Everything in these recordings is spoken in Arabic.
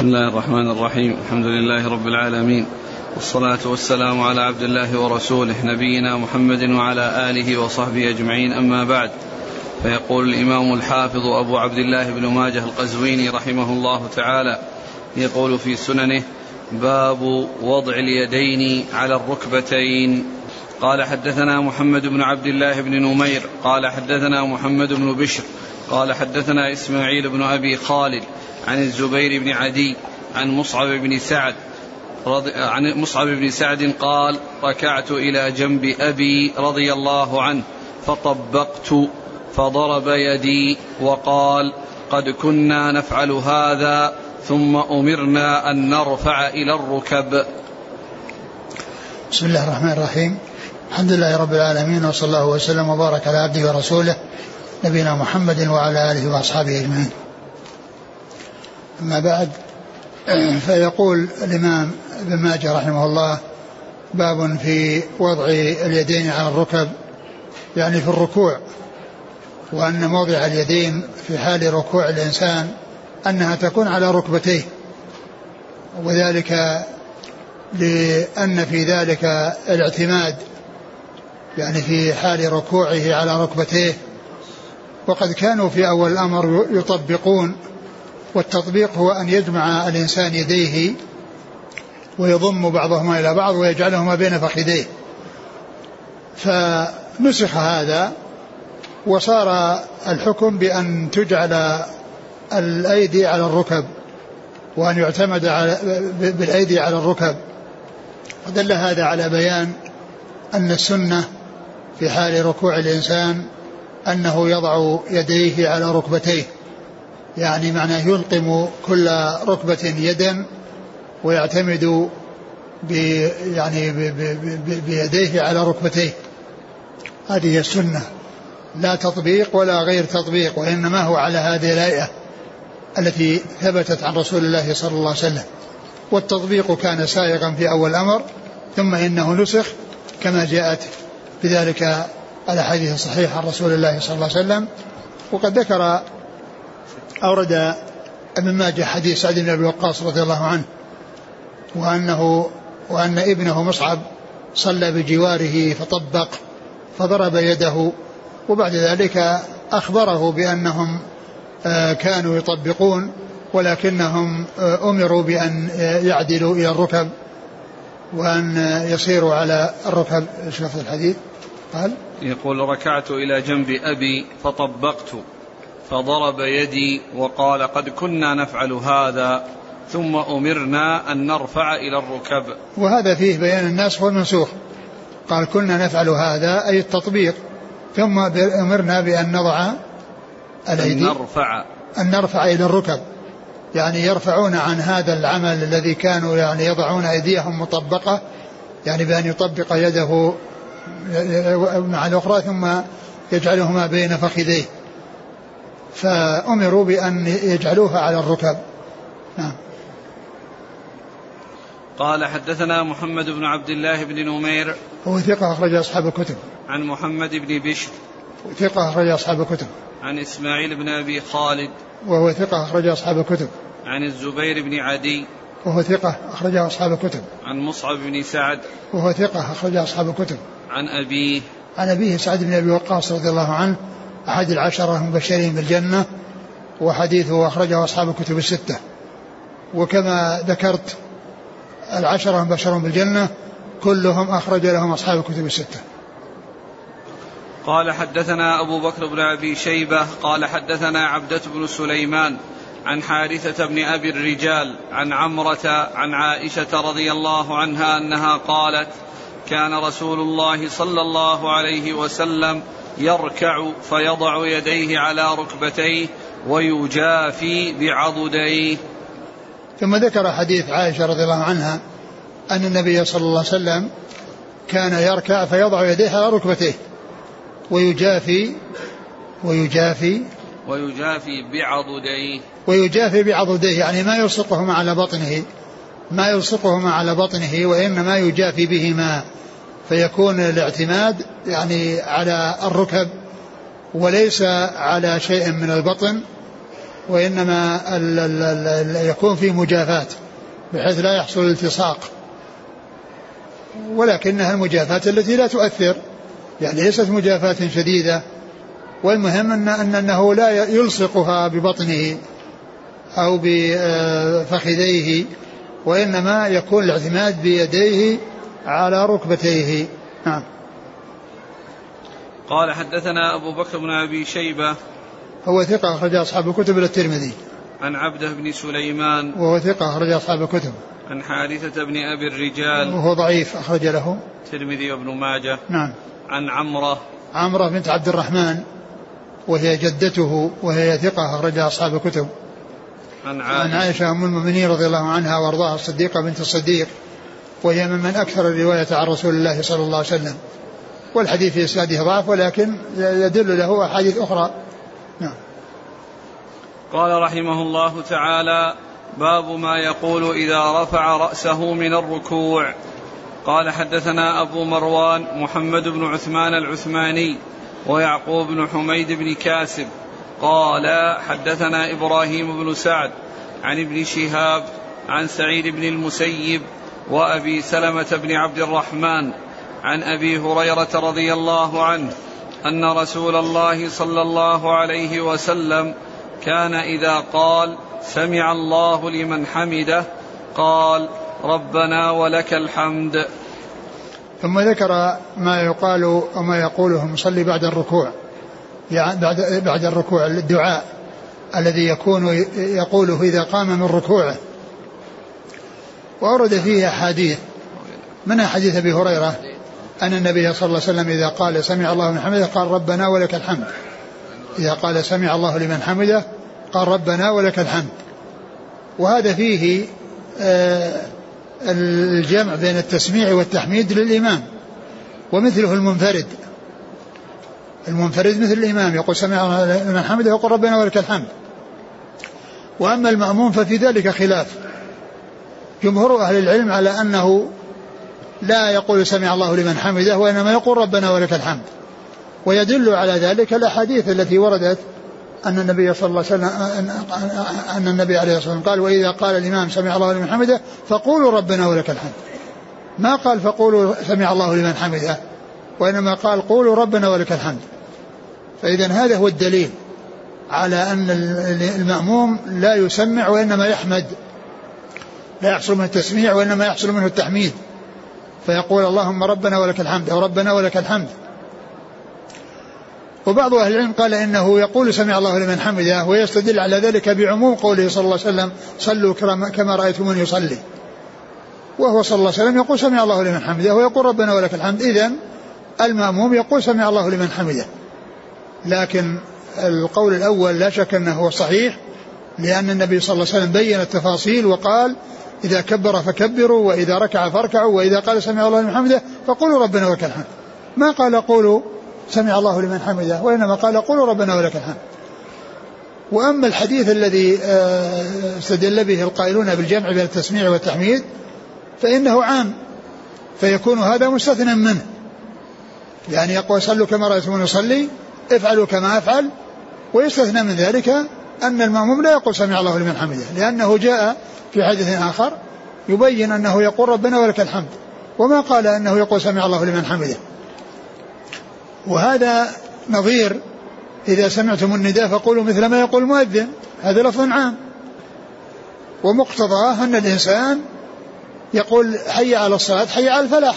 بسم الله الرحمن الرحيم. الحمد لله رب العالمين. والصلاة والسلام على عبد الله ورسوله نبينا محمد وعلى آله وصحبه أجمعين. أما بعد فيقول الإمام الحافظ أبو عبد الله بن ماجه القزويني رحمه الله تعالى يقول في سننه باب وضع اليدين على الركبتين قال حدثنا محمد بن عبد الله بن نمير قال حدثنا محمد بن بشر قال حدثنا إسماعيل بن أبي خالد عن الزبير بن عدي عن مصعب بن سعد رضي عن مصعب بن سعد قال ركعت إلى جنب أبي رضي الله عنه فطبقت فضرب يدي وقال قد كنا نفعل هذا ثم أمرنا أن نرفع إلى الركب. بسم الله الرحمن الرحيم. الحمد لله رب العالمين وصلى الله وسلم وبارك على عبده ورسوله نبينا محمد وعلى آله وأصحابه أجمعين. أما بعد فيقول الإمام ابن ماجه رحمه الله باب في وضع اليدين على الركب يعني في الركوع وأن موضع اليدين في حال ركوع الإنسان أنها تكون على ركبتيه. وذلك لأن في ذلك الاعتماد يعني في حال ركوعه على ركبتيه. وقد كانوا في أول الأمر يطبقون والتطبيق هو أن يجمع الإنسان يديه ويضم بعضهما إلى بعض ويجعلهما بين فخذيه. فنسخ هذا وصار الحكم بأن تجعل الأيدي على الركب وأن يعتمد على بالأيدي على الركب. ودل هذا على بيان أن السنة في حال ركوع الإنسان أنه يضع يديه على ركبتيه. يعني معناه يلقم كل ركبة يدا ويعتمد ب يعني بيديه على ركبتيه. هذه السنة. لا تطبيق ولا غير تطبيق وإنما هو على هذه الهيئة التي ثبتت عن رسول الله صلى الله عليه وسلم. والتطبيق كان سائغا في أول الأمر ثم إنه نسخ كما جاءت بذلك الأحاديث الصحيحة عن رسول الله صلى الله عليه وسلم. وقد ذكر أورد ابن ماجه حديث سعد بن أبي وقاص رضي الله عنه وأنه وأن ابنه مصعب صلى بجواره فطبق فضرب يده وبعد ذلك أخبره بأنهم آه، كانوا يطبقون ولكنهم آه، أمروا بأن يعدلوا إلى الركب وأن يصيروا على الركب. شوف الحديث. قال يقول ركعت إلى جنب أبي فطبقت. فضرب يدي وقال قد كنا نفعل هذا ثم أمرنا أن نرفع إلى الركب. وهذا فيه بيان الناسخ والمنسوخ. قال كنا نفعل هذا أي التطبيق. ثم أمرنا بأن نضع الأيدي. أن نرفع. أن نرفع إلى الركب. يعني يرفعون عن هذا العمل الذي كانوا يعني يضعون أيديهم مطبقة يعني بأن يطبق يده مع الأخرى ثم يجعلهما بين فخذيه. فأمروا بأن يجعلوها على الركب نعم. قال حدثنا محمد بن عبد الله بن نمير. هو ثقة أخرج أصحاب الكتب. عن محمد بن بشر. ثقة أخرج أصحاب الكتب. عن إسماعيل بن أبي خالد. وهو ثقة أخرج أصحاب الكتب. عن الزبير بن عدي. وهو ثقة أخرج أصحاب الكتب. عن مصعب بن سعد. وهو ثقة أخرج أصحاب الكتب. عن أبيه. عن أبيه سعد بن أبي وقاص رضي الله عنه. أحد العشرة المبشرين بالجنة وحديثه أخرجه أصحاب الكتب الستة. وكما ذكرت العشرة المبشرون بالجنة كلهم أخرج لهم أصحاب الكتب الستة. قال حدثنا أبو بكر بن أبي شيبة قال حدثنا عبدة بن سليمان عن حارثة بن أبي الرجال عن عمرة عن عائشة رضي الله عنها أنها قالت كان رسول الله صلى الله عليه وسلم يركع فيضع يديه على ركبتيه ويجافي بعضديه. ثم ذكر حديث عائشة رضي الله عنها أن النبي صلى الله عليه وسلم كان يركع فيضع يديه على ركبتيه ويجافي ويجافي ويجافي بعضديه. ويجافي بعضديه يعني ما يلصقهما على بطنه ما يلصقهما على بطنه وإنما يجافي بهما. فيكون الاعتماد يعني على الركب وليس على شيء من البطن وإنما ال ال ال يكون في مجافاة بحيث لا يحصل التصاق ولكنها المجافاة التي لا تؤثر يعني ليست مجافاة شديدة والمهم أن, أن أنه لا يلصقها ببطنه أو بفخذيه وإنما يكون الاعتماد بيديه على ركبتيه. نعم. قال حدثنا أبو بكر بن أبي شيبة. هو ثقة أخرج أصحاب الكتب إلى الترمذي. عن عبده بن سليمان. وهو ثقة أخرج أصحاب الكتب. عن حارثة بن أبي الرجال. وهو ضعيف أخرج له. الترمذي وابن ماجه. نعم. عن عمرة. عمرة بنت عبد الرحمن. وهي جدته. وهي ثقة أخرج أصحاب الكتب. عن عائشة, عن عائشة أم المؤمنين رضي الله عنها وأرضاها الصديقة بنت الصديق. وهي ممن أكثر الرواية عن رسول الله صلى الله عليه وسلم. والحديث في إسناده ضعف ولكن يدل له أحاديث أخرى. نعم. قال رحمه الله تعالى باب ما يقول إذا رفع رأسه من الركوع. قال حدثنا أبو مروان محمد بن عثمان العثماني ويعقوب بن حميد بن كاسب. قال حدثنا إبراهيم بن سعد عن ابن شهاب عن سعيد بن المسيب وأبي سلمة بن عبد الرحمن عن أبي هريرة رضي الله عنه أن رسول الله صلى الله عليه وسلم كان إذا قال سمع الله لمن حمده قال ربنا ولك الحمد. ثم ذكر ما يقال وما يقوله المصلي بعد الركوع يعني بعد بعد الركوع الدعاء الذي يكون يقوله إذا قام من ركوعه. وأورد فيه أحاديث. من حديث أبي هريرة؟ أن النبي صلى الله عليه وسلم إذا قال سمع الله لمن حمده قال ربنا ولك الحمد. إذا قال سمع الله لمن حمده قال ربنا ولك الحمد. وهذا فيه آه الجمع بين التسميع والتحميد للإمام. ومثله المنفرد. المنفرد مثل الإمام يقول سمع الله لمن حمده يقول ربنا ولك الحمد. وأما المأموم ففي ذلك خلاف. جمهور أهل العلم على أنه لا يقول سمع الله لمن حمده وإنما يقول ربنا ولك الحمد. ويدل على ذلك الأحاديث التي وردت أن النبي صلى الله عليه وسلم أن النبي عليه الصلاة والسلام قال وإذا قال الإمام سمع الله لمن حمده فقولوا ربنا ولك الحمد. ما قال فقولوا سمع الله لمن حمده وإنما قال قولوا ربنا ولك الحمد. فإذا هذا هو الدليل على أن المأموم لا يسمع وإنما يحمد. لا يحصل منه التسميع وإنما يحصل منه التحميد. فيقول اللهم ربنا ولك الحمد أو ربنا ولك الحمد. وبعض أهل العلم قال إنه يقول سمع الله لمن حمده ويستدل على ذلك بعموم قوله صلى الله عليه وسلم صلوا كما رأيتموني يصلي وهو صلى الله عليه وسلم يقول سمع الله لمن حمده ويقول ربنا ولك الحمد. إذا المأموم يقول سمع الله لمن حمده. لكن القول الأول لا شك أنه صحيح لأن النبي صلى الله عليه وسلم بين التفاصيل وقال إذا كبر فكبروا وإذا ركع فاركعوا وإذا قال سمع الله لمن حمده فقولوا ربنا ولك الحمد. ما قال قولوا سمع الله لمن حمده وإنما قال قولوا ربنا ولك الحمد. وأما الحديث الذي آه، استدل به القائلون بالجمع بين التسميع والتحميد فإنه عام فيكون هذا مستثنى منه. يعني يقول صلوا كما رأيتموني يصلي افعلوا كما أفعل. ويستثنى من ذلك أن المأموم لا يقول سمع الله لمن حمده لأنه جاء في حديث آخر يبين أنه يقول ربنا ولك الحمد وما قال أنه يقول سمع الله لمن حمده. وهذا نظير إذا سمعتم النداء فقولوا مثل ما يقول المؤذن هذا لفظ عام. ومقتضاه أن الإنسان يقول حي على الصلاة حي على الفلاح.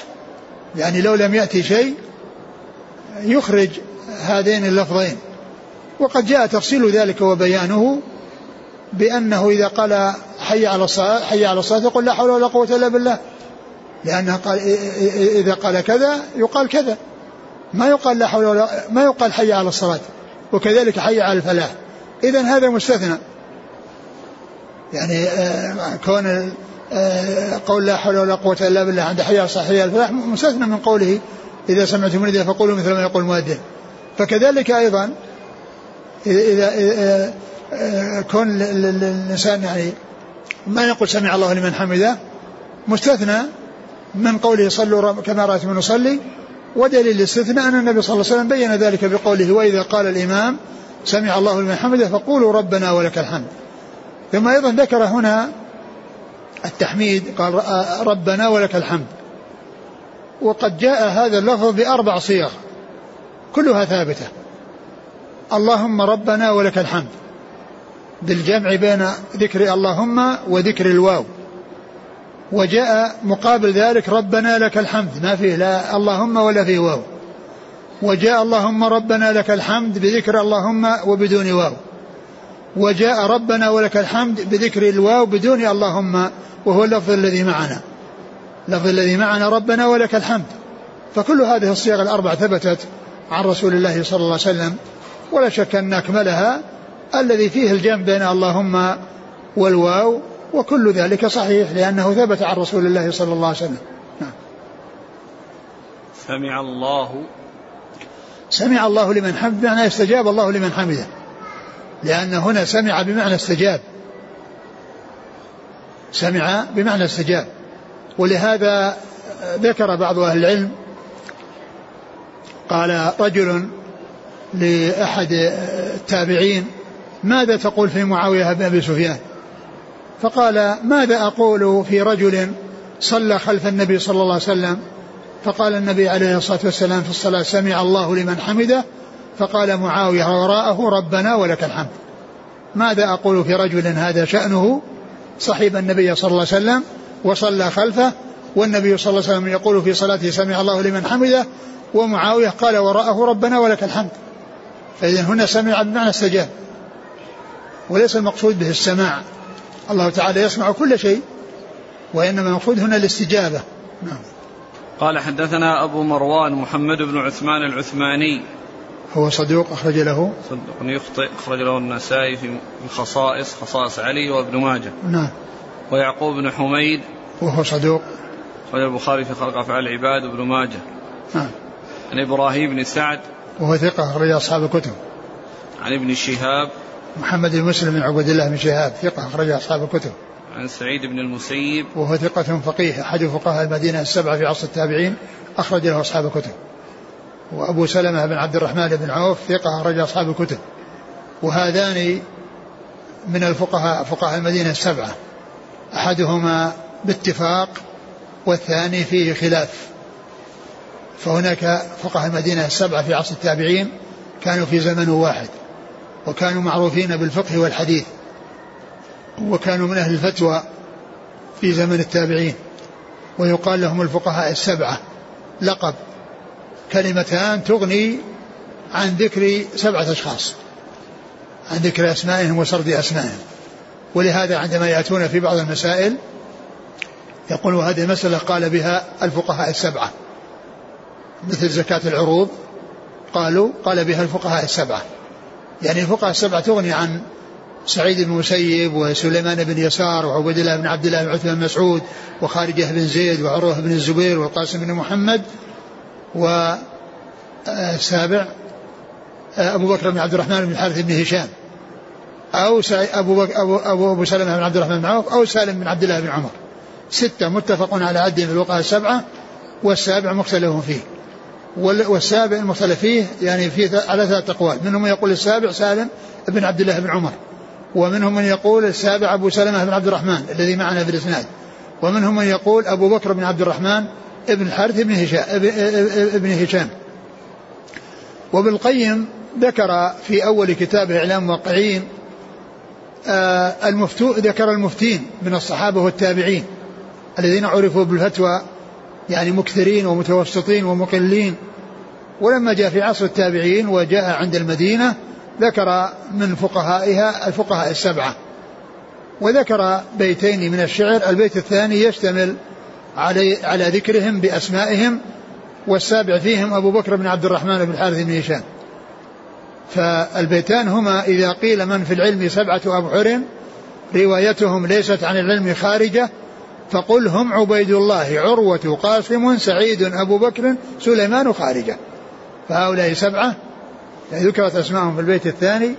يعني لو لم يأتي شيء يخرج هذين اللفظين. وقد جاء تفصيل ذلك وبيانه بأنه إذا قال حي على الصلاة حي على الصلاة يقول لا حول ولا قوة إلا بالله. لأنه قال إذا قال كذا يقال كذا. ما يقال لا حول ولا ما يقال حي على الصلاة. وكذلك حي على الفلاح. إذا هذا مستثنى. يعني آه، كون آه، قول لا حول ولا قوة إلا بالله عند حي على الصلاة حي على الفلاح مستثنى من قوله إذا سمعتم النداء فقولوا مثل ما يقول المؤذن. فكذلك أيضا إذا آه، كون الإنسان يعني ما يقول سمع الله لمن حمده. مستثنى من قوله صلوا كما رأيتم نصلي ودليل الاستثناء أن النبي صلى الله عليه وسلم بين ذلك بقوله وإذا قال الإمام سمع الله لمن حمده فقولوا ربنا ولك الحمد. ثم أيضا ذكر هنا التحميد قال ربنا ولك الحمد. وقد جاء هذا اللفظ بأربع صيغ كلها ثابتة. اللهم ربنا ولك الحمد. بالجمع بين ذكر اللهم وذكر الواو. وجاء مقابل ذلك ربنا لك الحمد. ما فيه لا اللهم ولا فيه واو. وجاء اللهم ربنا لك الحمد بذكر اللهم وبدون واو. وجاء ربنا ولك الحمد بذكر الواو بدون اللهم وهو اللفظ الذي معنا. اللفظ الذي معنا ربنا ولك الحمد. فكل هذه الصيغ الأربع ثبتت عن رسول الله صلى الله عليه وسلم ولا شك أن أكملها الذي فيه الجمع بين اللهم والواو وكل ذلك صحيح لأنه ثبت عن رسول الله صلى الله عليه وسلم. نعم. سمع الله. سمع الله لمن حمد بمعنى استجاب الله لمن حمده. لأن هنا سمع بمعنى استجاب. سمع بمعنى استجاب. ولهذا ذكر بعض أهل العلم قال رجل لأحد التابعين ماذا تقول في معاوية بن أبي سفيان؟ فقال ماذا أقول في رجل صلى خلف النبي صلى الله عليه وسلم؟ فقال النبي عليه الصلاة والسلام في الصلاة سمع الله لمن حمده؟ فقال معاوية وراءه ربنا ولك الحمد. ماذا أقول في رجل هذا شأنه؟ صحب النبي صلى الله عليه وسلم وصلى خلفه والنبي صلى الله عليه وسلم يقول في صلاته سمع الله لمن حمده؟ ومعاوية قال وراءه ربنا ولك الحمد. فإذا هنا سمع بمعنى استجاب. وليس المقصود به السماع. الله تعالى يسمع كل شيء وإنما المقصود هنا الاستجابة. نعم. قال حدثنا أبو مروان محمد بن عثمان العثماني. هو صدوق أخرج له. صدوق يخطئ أخرج له النسائي في الخصائص خصائص علي وابن ماجه. نعم. ويعقوب بن حميد. وهو صدوق. أخرج البخاري في خلق أفعال العباد وابن ماجه. نعم. عن إبراهيم بن سعد. وهو ثقة أخرج أصحاب الكتب. عن ابن شهاب. محمد بن مسلم بن عبد الله بن شهاب ثقة أخرج أصحاب الكتب. عن سعيد بن المسيب. وهو ثقة فقيه أحد فقهاء المدينة السبعة في عصر التابعين أخرج له أصحاب الكتب. وأبو سلمة بن عبد الرحمن بن عوف ثقة أخرج أصحاب الكتب. وهذان من الفقهاء فقهاء المدينة السبعة. أحدهما باتفاق والثاني فيه خلاف. فهناك فقهاء المدينة السبعة في عصر التابعين كانوا في زمن واحد. وكانوا معروفين بالفقه والحديث وكانوا من أهل الفتوى في زمن التابعين ويقال لهم الفقهاء السبعة لقب كلمتان تغني عن ذكر سبعة أشخاص عن ذكر أسمائهم وسرد أسمائهم. ولهذا عندما يأتون في بعض المسائل يقول هذه المسألة قال بها الفقهاء السبعة. مثل زكاة العروض قالوا قال بها الفقهاء السبعة. يعني الفقهاء السبعة تغني عن سعيد بن المسيب وسليمان بن يسار وعبد الله بن عبد الله بن عثمان بن مسعود وخارجة بن زيد وعروة بن الزبير والقاسم بن محمد والسابع أبو بكر بن عبد الرحمن بن الحارث بن هشام أو أبو, بك أبو, أبو, أبو سلمة بن عبد الرحمن بن عوف أو سالم بن عبد الله بن عمر. ستة متفق على عدهم الوقاية السبعة والسابع مختلف فيه. والسابع المختلف فيه يعني في على ثلاث أقوال. منهم من يقول السابع سالم بن عبد الله بن عمر ومنهم من يقول السابع أبو سلمة بن عبد الرحمن الذي معنا في الإسناد ومنهم من يقول أبو بكر بن عبد الرحمن ابن الحارث بن هشام ابن هشام. وابن القيم ذكر في أول كتابه إعلام الموقعين آه، المفتو ذكر المفتين من الصحابة والتابعين الذين عرفوا بالفتوى يعني مكثرين ومتوسطين ومقلين. ولما جاء في عصر التابعين وجاء عند المدينة ذكر من فقهائها الفقهاء السبعة. وذكر بيتين من الشعر البيت الثاني يشتمل علي على ذكرهم بأسمائهم والسابع فيهم أبو بكر بن عبد الرحمن بن الحارث بن هشام. فالبيتان هما إذا قيل من في العلم سبعة أبحر روايتهم ليست عن العلم خارجة فقل هم عبيد الله عروة قاسم سعيد أبو بكر سليمان خارجة. فهؤلاء سبعة. ذكرت أسماءهم في البيت الثاني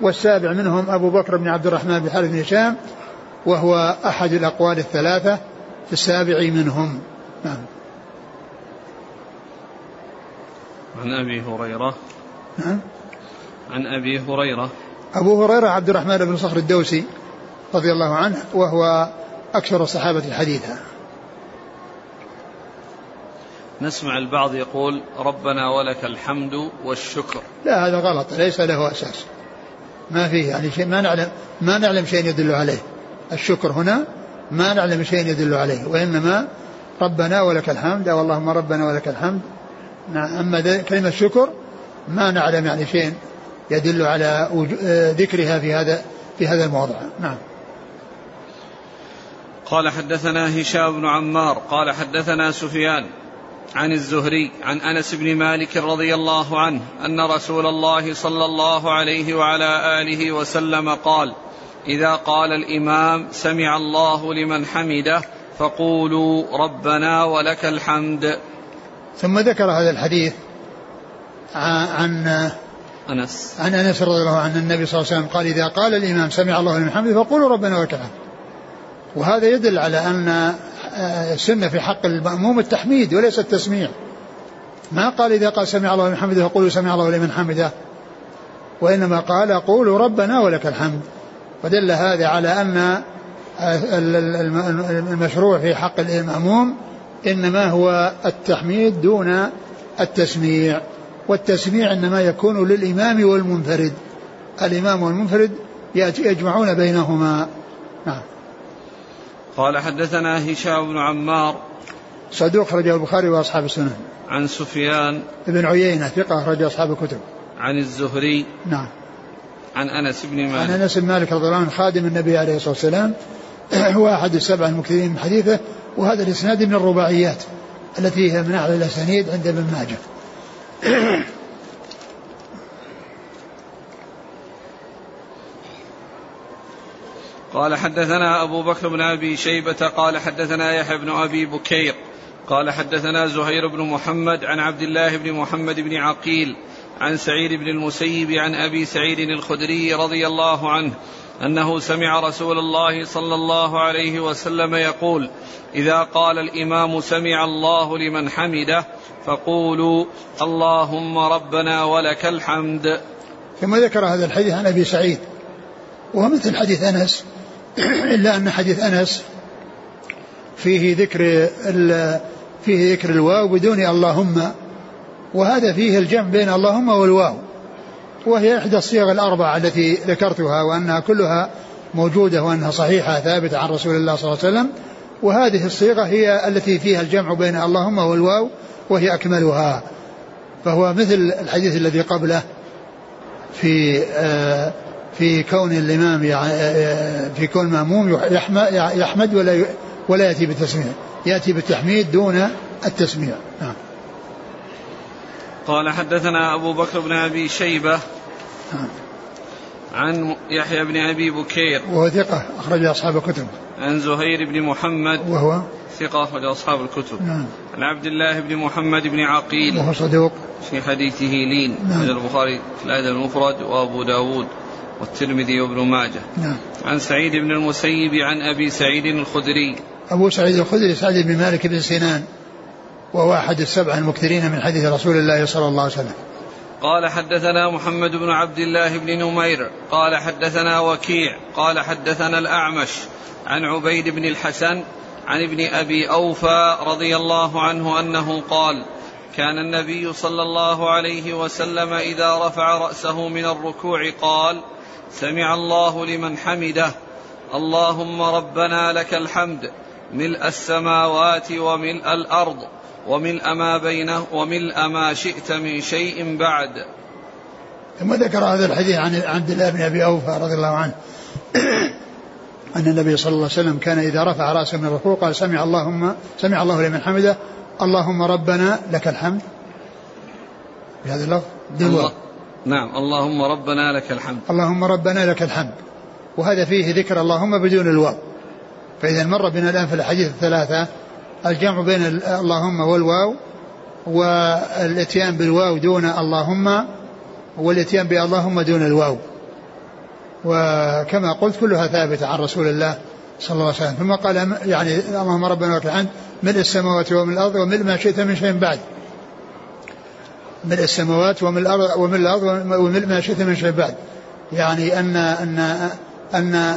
والسابع منهم أبو بكر بن عبد الرحمن بن حارث بن هشام وهو أحد الأقوال الثلاثة. في السابع منهم. نعم. عن أبي هريرة. نعم. عن أبي هريرة. أبو هريرة عبد الرحمن بن صخر الدوسي رضي الله عنه وهو أكثر الصحابة حديثا. نسمع البعض يقول ربنا ولك الحمد والشكر. لا هذا غلط ليس له أساس. ما فيه يعني شيء ما نعلم ما نعلم شيء يدل عليه. الشكر هنا ما نعلم شيء يدل عليه وإنما ربنا ولك الحمد أو اللهم ربنا ولك الحمد. أما كلمة شكر ما نعلم يعني شيء يدل على ذكرها في هذا في هذا الموضع نعم. قال حدثنا هشام بن عمار قال حدثنا سفيان عن الزهري عن أنس بن مالك رضي الله عنه أن رسول الله صلى الله عليه وعلى آله وسلم قال إذا قال الإمام سمع الله لمن حمده فقولوا ربنا ولك الحمد. ثم ذكر هذا الحديث عن أنس. عن أنس رضي الله عنه النبي صلى الله عليه وسلم قال إذا قال الإمام سمع الله لمن حمده فقولوا ربنا ولك الحمد. وهذا يدل على أن السنة في حق المأموم التحميد وليس التسميع. ما قال إذا قال سمع الله لمن حمده فقولوا سمع الله لمن حمده. وإنما قال قولوا ربنا ولك الحمد. ودل هذا على أن المشروع في حق المأموم إنما هو التحميد دون التسميع. والتسميع إنما يكون للإمام والمنفرد. الإمام والمنفرد يجمعون بينهما. نعم. قال حدثنا هشام بن عمار صدوق خرجه البخاري وأصحاب السنن. عن سفيان بن عيينة ثقة خرج أصحاب الكتب. عن الزهري نعم. عن أنس بن مالك. عن أنس بن مالك رضي الله عنه خادم النبي عليه الصلاة والسلام هو أحد السبع المكثرين من حديثه وهذا الإسناد من الرباعيات التي هي من أعلى الأسانيد عند ابن ماجه. قال حدثنا أبو بكر بن أبي شيبة قال حدثنا يحيى بن أبي بكير قال حدثنا زهير بن محمد عن عبد الله بن محمد بن عقيل عن سعيد بن المسيب عن أبي سعيد الخدري رضي الله عنه أنه سمع رسول الله صلى الله عليه وسلم يقول إذا قال الإمام سمع الله لمن حمده فقولوا اللهم ربنا ولك الحمد. ثم ذكر هذا الحديث عن أبي سعيد وهو مثل حديث أنس إلا أن حديث أنس فيه ذكر فيه ذكر الواو بدون اللهم وهذا فيه الجمع بين اللهم والواو وهي إحدى الصيغ الأربعة التي ذكرتها وأنها كلها موجودة وأنها صحيحة ثابتة عن رسول الله صلى الله عليه وسلم وهذه الصيغة هي التي فيها الجمع بين اللهم والواو وهي أكملها فهو مثل الحديث الذي قبله في آه في كون الإمام في كون المأموم يحمد ولا ولا يأتي بالتسميع. يأتي بالتحميد دون التسميع. نعم. قال حدثنا أبو بكر بن أبي شيبة نعم. عن يحيى بن أبي بكير. وهو ثقة أخرج أصحاب الكتب. عن زهير بن محمد وهو؟ ثقة أخرج أصحاب الكتب. نعم. عن عبد الله بن محمد بن عقيل وهو صدوق. في حديثه لين. نعم. البخاري في الأدب المفرد وأبو داود. والترمذي وابن ماجه. نعم. عن سعيد بن المسيب عن أبي سعيد الخدري. أبو سعيد الخدري سعد بن مالك بن سنان وهو أحد السبعة المكثرين من حديث رسول الله صلى الله عليه وسلم. قال حدثنا محمد بن عبد الله بن نمير. قال حدثنا وكيع. قال حدثنا الأعمش عن عبيد بن الحسن عن ابن أبي أوفى رضي الله عنه أنه قال كان النبي صلى الله عليه وسلم إذا رفع رأسه من الركوع قال سمع الله لمن حمده. اللهم ربنا لك الحمد. ملء السماوات وملء الأرض. وملء ما بينه وملء ما شئت من شيء بعد. ثم ذكر هذا الحديث عن عبد الله بن أبي أوفى رضي الله عنه. أن النبي صلى الله عليه وسلم كان إذا رفع رأسه من الركوع قال سمع اللهم سمع الله لمن حمده. اللهم ربنا لك الحمد. بهذا اللفظ. نعم. اللهم ربنا لك الحمد. اللهم ربنا لك الحمد. وهذا فيه ذكر اللهم بدون الواو. فإذا مر بنا الآن في الحديث الثلاثة الجمع بين اللهم والواو والإتيان بالواو دون اللهم والإتيان باللهم دون الواو. وكما قلت كلها ثابتة عن رسول الله صلى الله عليه وسلم. ثم قال يعني اللهم ربنا لك الحمد ملء السماوات وملء الأرض وملء ما شئت من شيء بعد. ملء السماوات وملء الأرض وملء الأرض وملء ما شئت من شيء بعد. يعني أن أن أن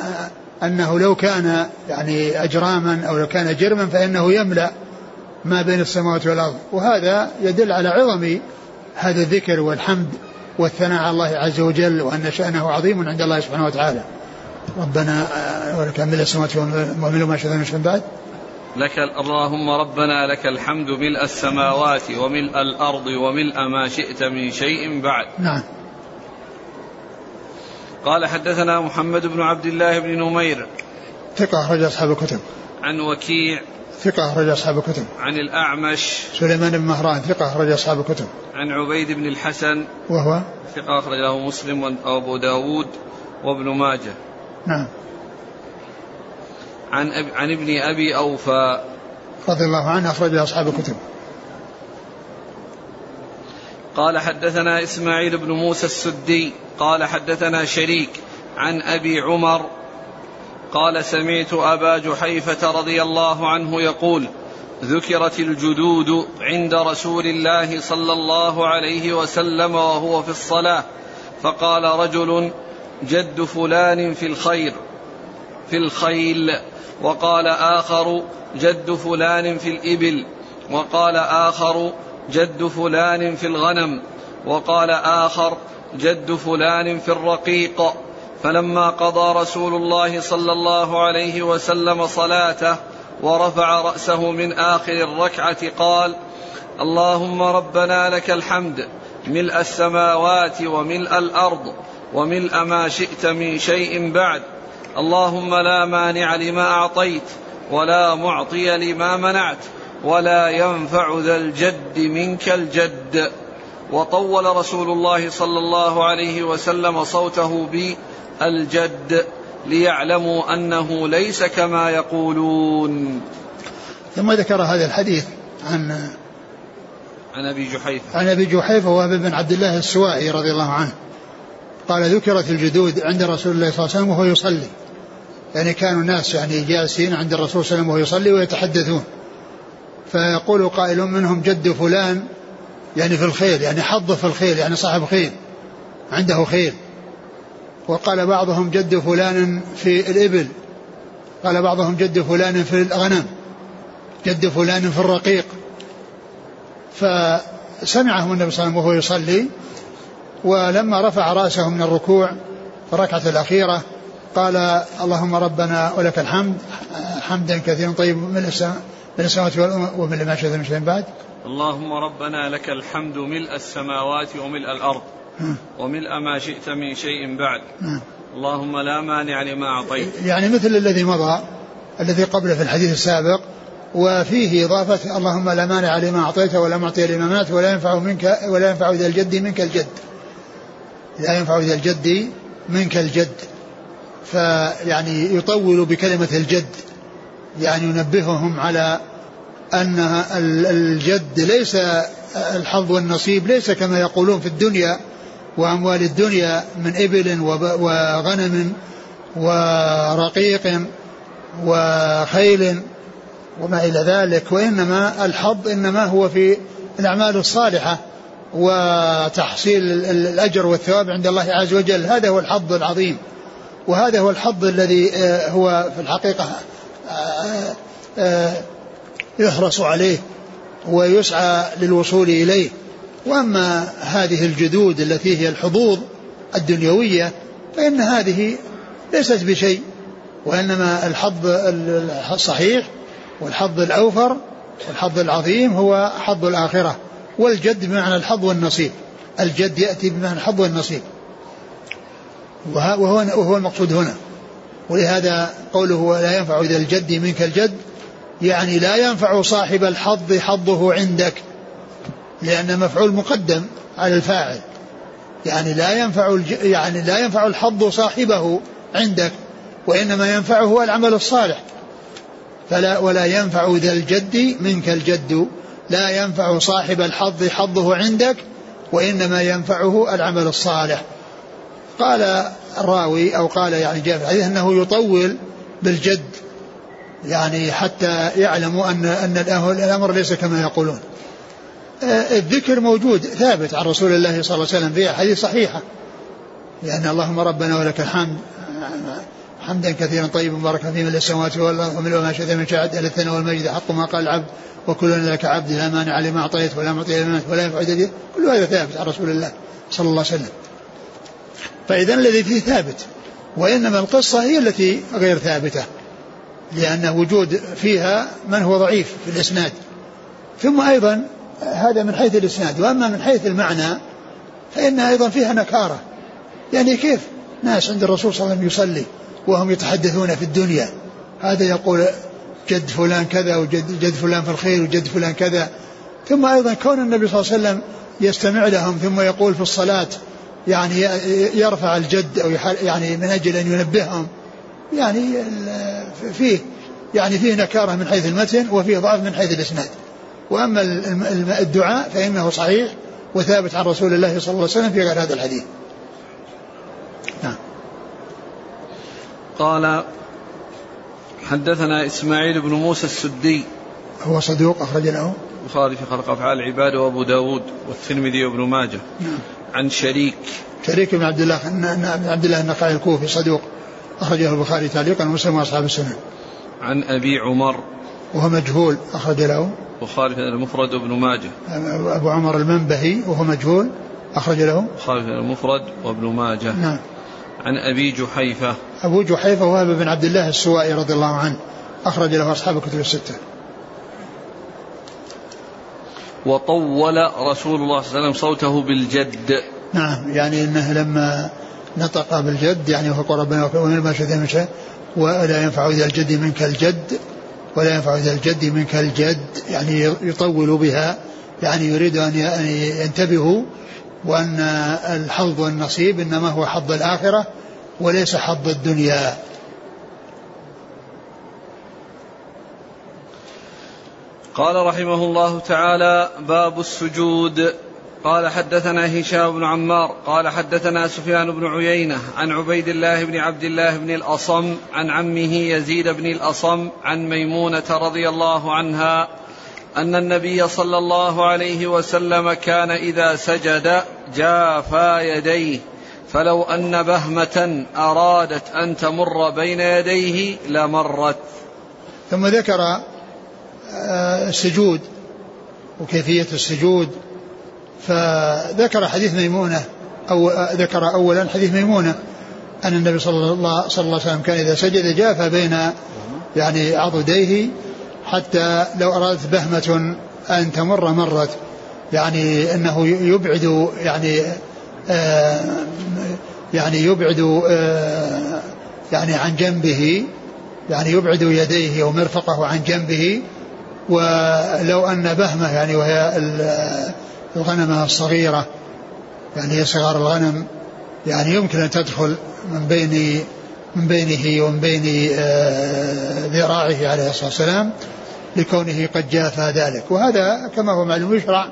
أنه لو كان يعني أجراما أو لو كان جرما فإنه يملأ ما بين السماوات والأرض. وهذا يدل على عظم هذا الذكر والحمد والثناء على الله عز وجل وأن شأنه عظيم عند الله سبحانه وتعالى. ربنا آه، ولك ملء السماوات وملء ما شئت من شيء بعد. لك اللهم ربنا لك الحمد ملء السماوات وملء الأرض وملء ما شئت من شيء بعد. نعم. قال حدثنا محمد بن عبد الله بن نمير. ثقة أخرج أصحاب الكتب. عن وكيع. ثقة أخرج أصحاب الكتب. عن الأعمش. سليمان بن مهران ثقة أخرج أصحاب الكتب. عن عبيد بن الحسن. وهو؟ ثقة أخرج له مسلم وأبو داود وابن ماجه. نعم. عن أب... عن ابن أبي أوفى. رضي الله عنه اخرج أصحاب الكتب. قال حدثنا إسماعيل بن موسى السدي قال حدثنا شريك عن أبي عمر قال سمعت أبا جحيفة رضي الله عنه يقول ذكرت الجدود عند رسول الله صلى الله عليه وسلم وهو في الصلاة فقال رجل جد فلان في الخير في الخيل. وقال آخر جد فلان في الإبل وقال آخر جد فلان في الغنم وقال آخر جد فلان في الرقيق. فلما قضى رسول الله صلى الله عليه وسلم صلاته ورفع رأسه من آخر الركعة قال اللهم ربنا لك الحمد ملء السماوات وملء الأرض وملء ما شئت من شيء بعد. اللهم لا مانع لما أعطيت ولا معطي لما منعت ولا ينفع ذا الجد منك الجد. وطول رسول الله صلى الله عليه وسلم صوته بالجد ليعلموا أنه ليس كما يقولون. ثم ذكر هذا الحديث عن عن أبي جحيفة. عن أبي جحيفة وهب بن عبد الله السوائي رضي الله عنه. قال ذكرت الجدود عند رسول الله صلى الله عليه وسلم وهو يصلي. يعني كانوا الناس يعني جالسين عند الرسول صلى الله عليه وسلم وهو يصلي ويتحدثون. فيقول قائل منهم جد فلان يعني في الخيل يعني حظ في الخيل يعني صاحب خيل عنده خيل. وقال بعضهم جد فلان في الإبل. قال بعضهم جد فلان في الغنم. جد فلان في الرقيق. فسمعهم النبي صلى الله عليه وسلم وهو يصلي ولما رفع رأسه من الركوع في الركعة الأخيرة قال اللهم ربنا ولك الحمد حمدا كثيرا طيب من السماوات ومن ما شئت من شيء بعد. اللهم ربنا لك الحمد ملء السماوات وملء الأرض وملء ما شئت من شيء بعد. اللهم لا مانع لما أعطيت. يعني مثل الذي مضى الذي قبله في الحديث السابق وفيه إضافة اللهم لا مانع لما أعطيت ولا معطي لما منعت ولا ينفع منك ولا ينفع ذا الجد منك الجد. لا ينفع ذا الجد منك الجد. فيعني يطول بكلمة الجد. يعني ينبههم على أن الجد ليس الحظ والنصيب ليس كما يقولون في الدنيا وأموال الدنيا من إبل وغنم ورقيق وخيل وما إلى ذلك وإنما الحظ إنما هو في الأعمال الصالحة. وتحصيل الأجر والثواب عند الله عز وجل. هذا هو الحظ العظيم. وهذا هو الحظ الذي آه، هو في الحقيقة آه، آه، يحرص عليه ويسعى للوصول إليه. وأما هذه الجدود التي هي الحظوظ الدنيوية فإن هذه ليست بشيء وإنما الحظ الصحيح والحظ الأوفر والحظ العظيم هو حظ الآخرة. والجد بمعنى الحظ والنصيب. الجد يأتي بمعنى الحظ والنصيب. وهو, وهو المقصود هنا. ولهذا قوله لا ينفع ذا الجد منك الجد يعني لا ينفع صاحب الحظ حظه عندك لأن مفعول مقدم على الفاعل. يعني لا ينفع يعني لا ينفع الحظ صاحبه عندك وإنما ينفعه العمل الصالح. فلا ولا ينفع ذا الجد منك الجد لا ينفع صاحب الحظ حظه عندك وإنما ينفعه العمل الصالح. قال الراوي أو قال يعني في الحديث أنه يطول بالجد يعني حتى يعلموا أن أن الأمر ليس كما يقولون. آه، الذكر موجود ثابت عن رسول الله صلى الله عليه وسلم في أحاديث صحيحة. لأن اللهم ربنا ولك الحمد. حمدا كثيرا طيبا مباركا فيه من السماوات والأرض ومن ما شئت من إلى الثناء والمجد. حق ما قال العبد وكلنا لك عبد لا مانع لما أعطيت ولا معطي لما ولا ينفع يده كل هذا ثابت عن رسول الله صلى الله عليه وسلم. فإذا الذي فيه ثابت وإنما القصة هي التي غير ثابتة لأن وجود فيها من هو ضعيف في الإسناد. ثم أيضا هذا من حيث الإسناد وأما من حيث المعنى فانها أيضا فيها نكارة. يعني كيف ناس عند الرسول صلى الله عليه وسلم يصلي؟ وهم يتحدثون في الدنيا. هذا يقول جد فلان كذا وجد جد فلان في الخير وجد فلان كذا. ثم أيضا كون النبي صلى الله عليه وسلم يستمع لهم ثم يقول في الصلاة يعني يرفع الجد أو يعني من أجل أن ينبههم. يعني فيه يعني فيه نكارة من حيث المتن وفيه ضعف من حيث الإسناد. وأما الدعاء فإنه صحيح وثابت عن رسول الله صلى الله عليه وسلم في غير هذا الحديث. قال حدثنا إسماعيل بن موسى السدي. هو صدوق أخرج له البخاري في خلق أفعال العباد وأبو داود والترمذي وابن ماجه. نعم. عن شريك. شريك بن عبد الله بن عبد الله النقاعي الكوفي صدوق أخرجه البخاري تعليقا ومسلم وأصحاب السنن عن أبي عمر. وهو مجهول أخرج له البخاري في المفرد وابن ماجه. أبو عمر المنبهي وهو مجهول أخرج له البخاري في المفرد وابن ماجه. نعم. عن أبي جحيفة. أبو جحيفة وهب بن عبد الله السوائي رضي الله عنه. أخرج له أصحاب الكتب الستة. وطول رسول الله صلى الله عليه وسلم صوته بالجد. نعم يعني إنه لما نطق بالجد يعني وهو ربنا ومن ما شئت من شيء ولا ينفع اذا الجد منك الجد ولا ينفع اذا الجد منك الجد. يعني يطول بها يعني يريد أن ينتبهوا وأن الحظ والنصيب إنما هو حظ الآخرة وليس حظ الدنيا. قال رحمه الله تعالى باب السجود. قال حدثنا هشام بن عمار. قال حدثنا سفيان بن عيينة عن عبيد الله بن عبد الله بن الأصم عن عمه يزيد بن الأصم عن ميمونة رضي الله عنها أن النبي صلى الله عليه وسلم كان إذا سجد جافا يديه فلو أن بهمة أرادت أن تمر بين يديه لمرت. ثم ذكر آه، السجود وكيفية السجود فذكر حديث ميمونة أو آه، ذكر أولا حديث ميمونة أن النبي صلى الله, صلى الله عليه وسلم كان إذا سجد جاف بين يعني عضديه حتى لو أرادت بهمة أن تمر مرت يعني أنه يبعد يعني آه يعني يبعد آه يعني عن جنبه يعني يبعد يديه ومرفقه عن جنبه. ولو أن بهمة يعني وهي الغنمة الصغيرة يعني هي صغار الغنم يعني يمكن أن تدخل من بين من بينه ومن بين آه، ذراعه عليه الصلاة والسلام. لكونه قد جاف ذلك وهذا كما هو معلوم يشرع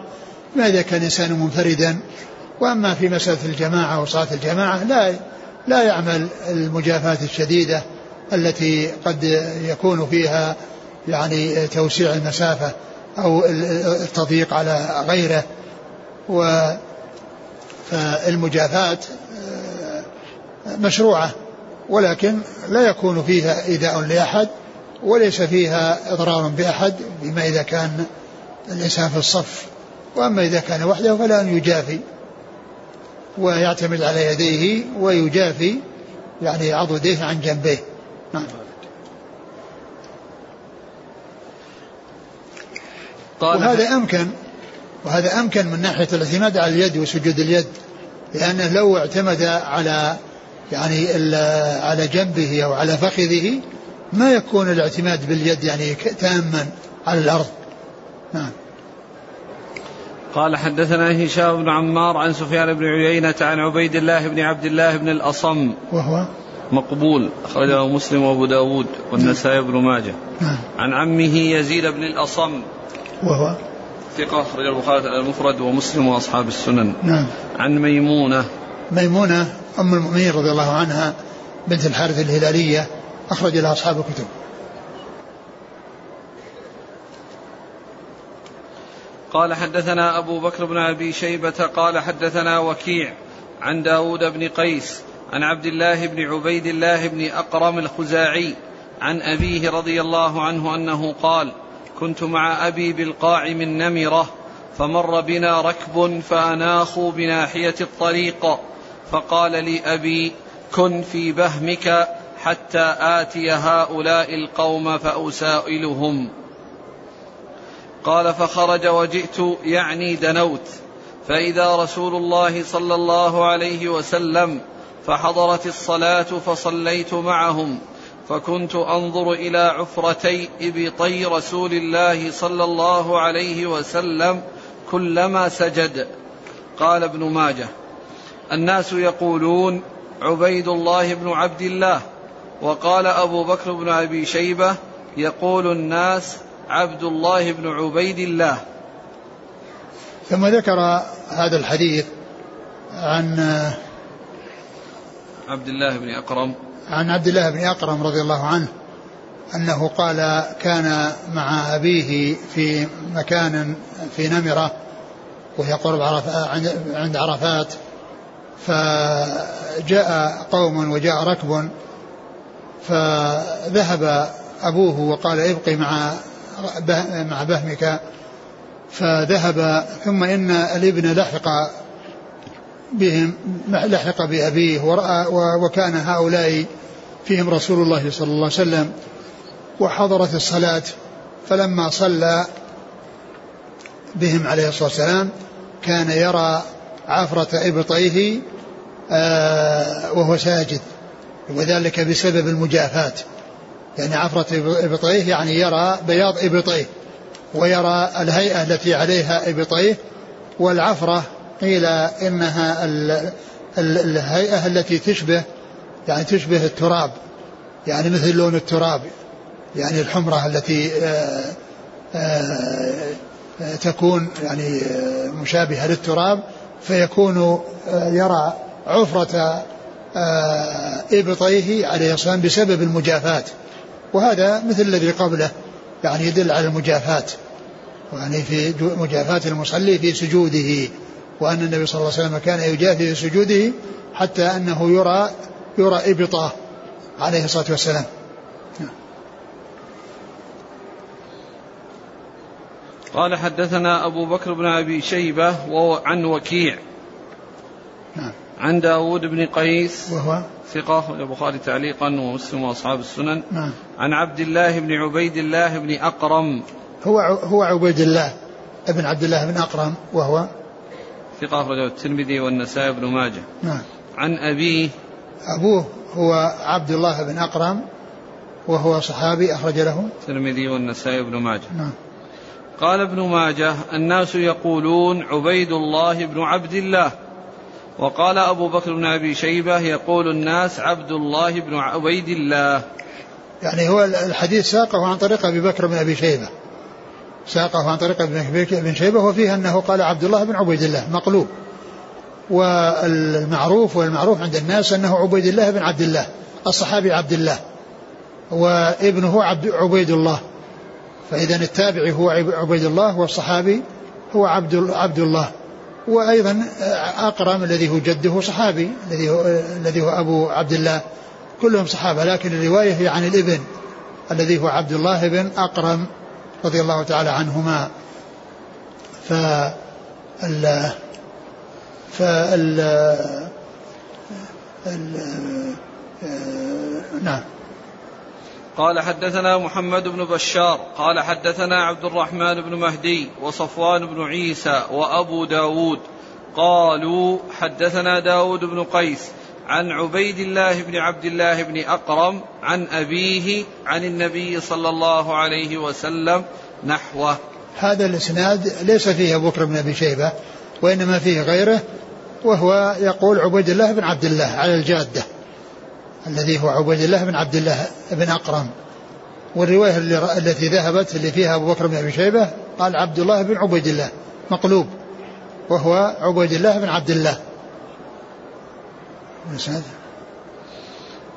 ما إذا كان إنسان منفردا. وأما في مسألة الجماعة وصلاة الجماعة لا لا يعمل المجافاة الشديدة التي قد يكون فيها يعني توسيع المسافة أو التضييق على غيره. و فالمجافاة آه، مشروعة. ولكن لا يكون فيها إيذاء لأحد. وليس فيها إضرار بأحد بما إذا كان الإنسان في الصف. وأما إذا كان وحده فلا أن يجافي ويعتمد على يديه ويجافي يعني عضديه عن جنبيه. نعم. قال وهذا أمكن وهذا أمكن من ناحية الاعتماد على اليد وسجود اليد لأنه لو اعتمد على يعني على جنبه أو على فخذه ما يكون الاعتماد باليد يعني تاما على الأرض. نعم. قال حدثنا هشام بن عمار عن سفيان بن عيينة عن عبيد الله بن عبد الله بن الأصم. وهو؟ مقبول أخرجه مسلم وأبو داود والنسائي بن ماجه. نعم. عن عمه يزيد بن الأصم. وهو؟ ثقة أخرج البخاري المفرد ومسلم وأصحاب السنن. نعم. عن ميمونة. ميمونة أم المؤمنين رضي الله عنها بنت الحارث الهلالية أخرج لها أصحاب الكتب. قال حدثنا أبو بكر بن أبي شيبة قال حدثنا وكيع عن داود بن قيس عن عبد الله بن عبيد الله بن أقرم الخزاعي عن أبيه رضي الله عنه أنه قال كنت مع أبي بالقاع من نمرة فمر بنا ركب فأناخوا بناحية الطريق فقال لي أبي كن في بهمك حتى آتي هؤلاء القوم فأسائلهم قال فخرج وجئت يعني دنوت. فإذا رسول الله صلى الله عليه وسلم فحضرت الصلاة فصليت معهم فكنت أنظر إلى عفرتي إبطي رسول الله صلى الله عليه وسلم كلما سجد. قال ابن ماجه الناس يقولون عبيد الله بن عبد الله. وقال أبو بكر بن أبي شيبة يقول الناس عبد الله بن عبيد الله. ثم ذكر هذا الحديث عن عبد الله بن أكرم. عن عبد الله بن أقرم رضي الله عنه أنه قال كان مع أبيه في مكان في نمرة وهي قرب عند عرفات فجاء قوم وجاء ركب فذهب أبوه وقال ابقي مع مع بهمك. فذهب ثم إن الابن لحق بهم لحق بأبيه ورأى وكان هؤلاء فيهم رسول الله صلى الله عليه وسلم. وحضرت الصلاة فلما صلى بهم عليه الصلاة والسلام كان يرى عفرة إبطيه آه، وهو ساجد. وذلك بسبب المجافاة يعني عفرة إبطيه يعني يرى بياض إبطيه ويرى الهيئة التي عليها إبطيه والعفرة قيل إنها الهيئة التي تشبه يعني تشبه التراب يعني مثل لون التراب يعني الحمرة التي آآ آه، آآ آه، تكون يعني آه، مشابهة للتراب فيكون يرى عفرة إبطيه عليه الصلاة والسلام بسبب المجافاة وهذا مثل الذي قبله يعني يدل على المجافاة يعني في مجافاة المصلي في سجوده. وأن النبي صلى الله عليه وسلم كان يجافي في سجوده حتى أنه يرى يرى إبطاه عليه الصلاة والسلام. قال حدثنا أبو بكر بن أبي شيبة عن وكيع. نعم. عن داود بن قيس. وهو ثقة البخاري تعليقا ومسلم وأصحاب السنن. نعم. عن عبد الله بن عبيد الله بن أقرم. هو هو عبيد الله ابن عبد الله بن أقرم وهو ثقة أخرجه الترمذي والنسائي بن ماجه. نعم. عن أبيه. أبوه هو عبد الله بن أقرم وهو صحابي أخرج له. الترمذي والنسائي بن ماجه. نعم. قال ابن ماجه الناس يقولون عبيد الله بن عبد الله. وقال أبو بكر بن أبي شيبة يقول الناس عبد الله بن عبيد الله. يعني هو الحديث ساقه عن طريق أبي بكر بن أبي شيبة. ساقه عن طريق ابن شيبة وفيه أنه قال عبد الله بن عبيد الله مقلوب. والمعروف والمعروف عند الناس أنه عبيد الله بن عبد الله الصحابي عبد الله وابنه عبد عبيد الله. فإذا التابعي هو عبيد الله والصحابي هو عبد عبد الله. وأيضا أقرم الذي هو جده صحابي الذي هو الذي هو أبو عبد الله. كلهم صحابة لكن الرواية هي عن الإبن الذي هو عبد الله بن أقرم رضي الله تعالى عنهما. ف فال نعم. قال حدثنا محمد بن بشار قال حدثنا عبد الرحمن بن مهدي وصفوان بن عيسى وأبو داود. قالوا حدثنا داود بن قيس عن عبيد الله بن عبد الله بن أقرم عن أبيه عن النبي صلى الله عليه وسلم نحوه. هذا الإسناد ليس فيه أبو بكر بن أبي شيبة وإنما فيه غيره وهو يقول عبيد الله بن عبد الله على الجادة. الذي هو عبيد الله بن عبد الله بن أقرم. والرواية التي ذهبت اللي فيها أبو بكر بن أبي شيبة قال عبد الله بن عبيد الله مقلوب وهو عبيد الله بن عبد الله.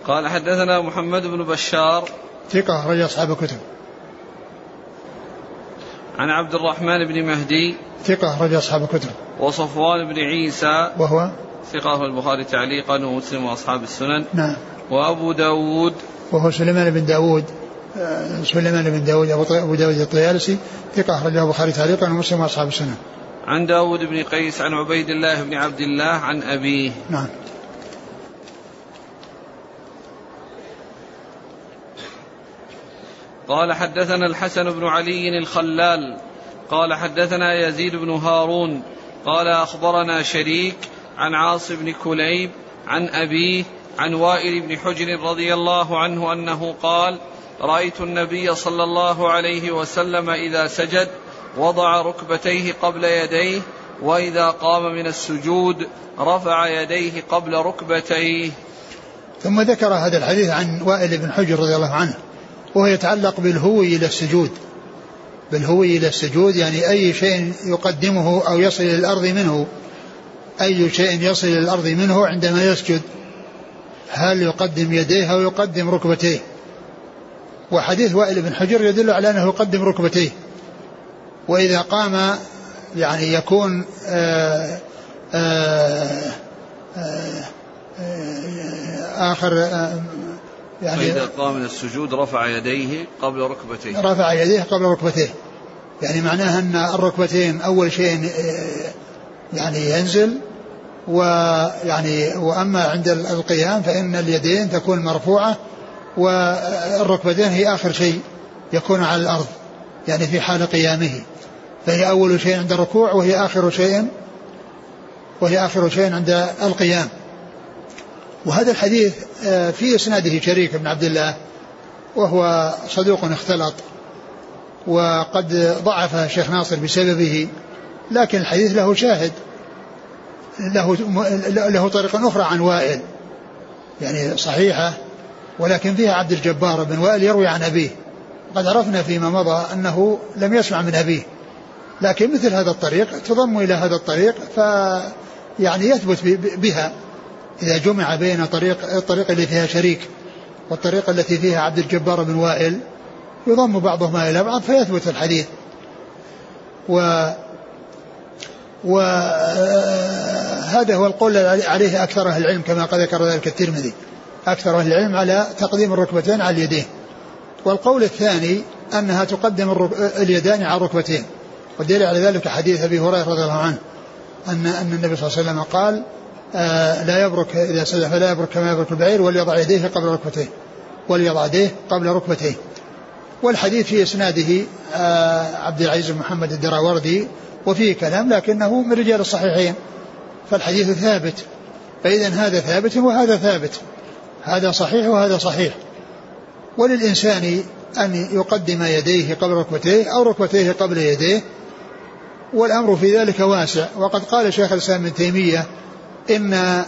قال حدثنا محمد بن بشار. ثقة رجل أصحاب الكتب. عن عبد الرحمن بن مهدي. ثقة أخرج أصحاب الكتب. وصفوان بن عيسى. وهو؟ ثقة البخاري تعليقا ومسلم وأصحاب السنن. نعم. وأبو داود. وهو سليمان بن داود آه، سليمان بن داود أبو داود الطيالسي ثقة أخرجه البخاري تعليقا ومسلم وأصحاب السنن عن داود بن قيس عن عبيد الله بن عبد الله عن أبيه. نعم. قال حدثنا الحسن بن علي الخلال. قال حدثنا يزيد بن هارون. قال أخبرنا شريك عن عاص بن كليب عن أبيه عن وائل بن حجر رضي الله عنه أنه قال رأيت النبي صلى الله عليه وسلم إذا سجد وضع ركبتيه قبل يديه وإذا قام من السجود رفع يديه قبل ركبتيه. ثم ذكر هذا الحديث عن وائل بن حجر رضي الله عنه وهو يتعلق بالهو إلى السجود. بالهو إلى السجود يعني أي شيء يقدمه أو يصل إلى الأرض منه أي شيء يصل إلى الأرض منه عندما يسجد. هل يقدم يديه أو يقدم ركبتيه؟ وحديث وائل بن حجر يدل على أنه يقدم ركبتيه. وإذا قام يعني يكون آآ آه، آآ آه، آه، آخر يعني فإذا قام من السجود رفع يديه قبل ركبتيه. رفع يديه قبل ركبتيه. يعني معناها أن الركبتين أول شيء يعني ينزل ويعني وأما عند القيام فإن اليدين تكون مرفوعة والركبتين هي آخر شيء يكون على الأرض يعني في حال قيامه. فهي أول شيء عند الركوع وهي آخر شيء وهي آخر شيء عند القيام. وهذا الحديث آه، في إسناده شريك بن عبد الله وهو صدوق اختلط وقد ضعفه الشيخ ناصر بسببه لكن الحديث له شاهد. له له طريق أخرى عن وائل يعني صحيحة ولكن فيها عبد الجبار بن وائل يروي عن أبيه. قد عرفنا فيما مضى أنه لم يسمع من أبيه. لكن مثل هذا الطريق تضم إلى هذا الطريق ف يعني يثبت بها. إذا جمع بين طريق الطريق اللي فيها شريك والطريقة التي فيها عبد الجبار بن وائل يضم بعضهما إلى بعض فيثبت الحديث. و وهذا هو القول عليه أكثر أهل العلم كما قد ذكر ذلك الترمذي. أكثر أهل العلم على تقديم الركبتين على اليدين. والقول الثاني أنها تقدم اليدان على الركبتين. والدليل على ذلك حديث أبي هريرة رضي الله عنه أن أن النبي صلى الله عليه وسلم قال آه لا يبرك إذا سجد فلا يبرك كما يبرك البعير وليضع يديه قبل ركبتيه وليضع يديه قبل ركبتيه. والحديث في إسناده آه عبد العزيز بن محمد الدراوردي وفيه كلام لكنه من رجال الصحيحين. فالحديث ثابت. فإذا هذا ثابت وهذا ثابت. هذا صحيح وهذا صحيح. وللإنسان أن يقدم يديه قبل ركبتيه أو ركبتيه قبل يديه. والأمر في ذلك واسع. وقد قال شيخ الإسلام ابن تيمية إن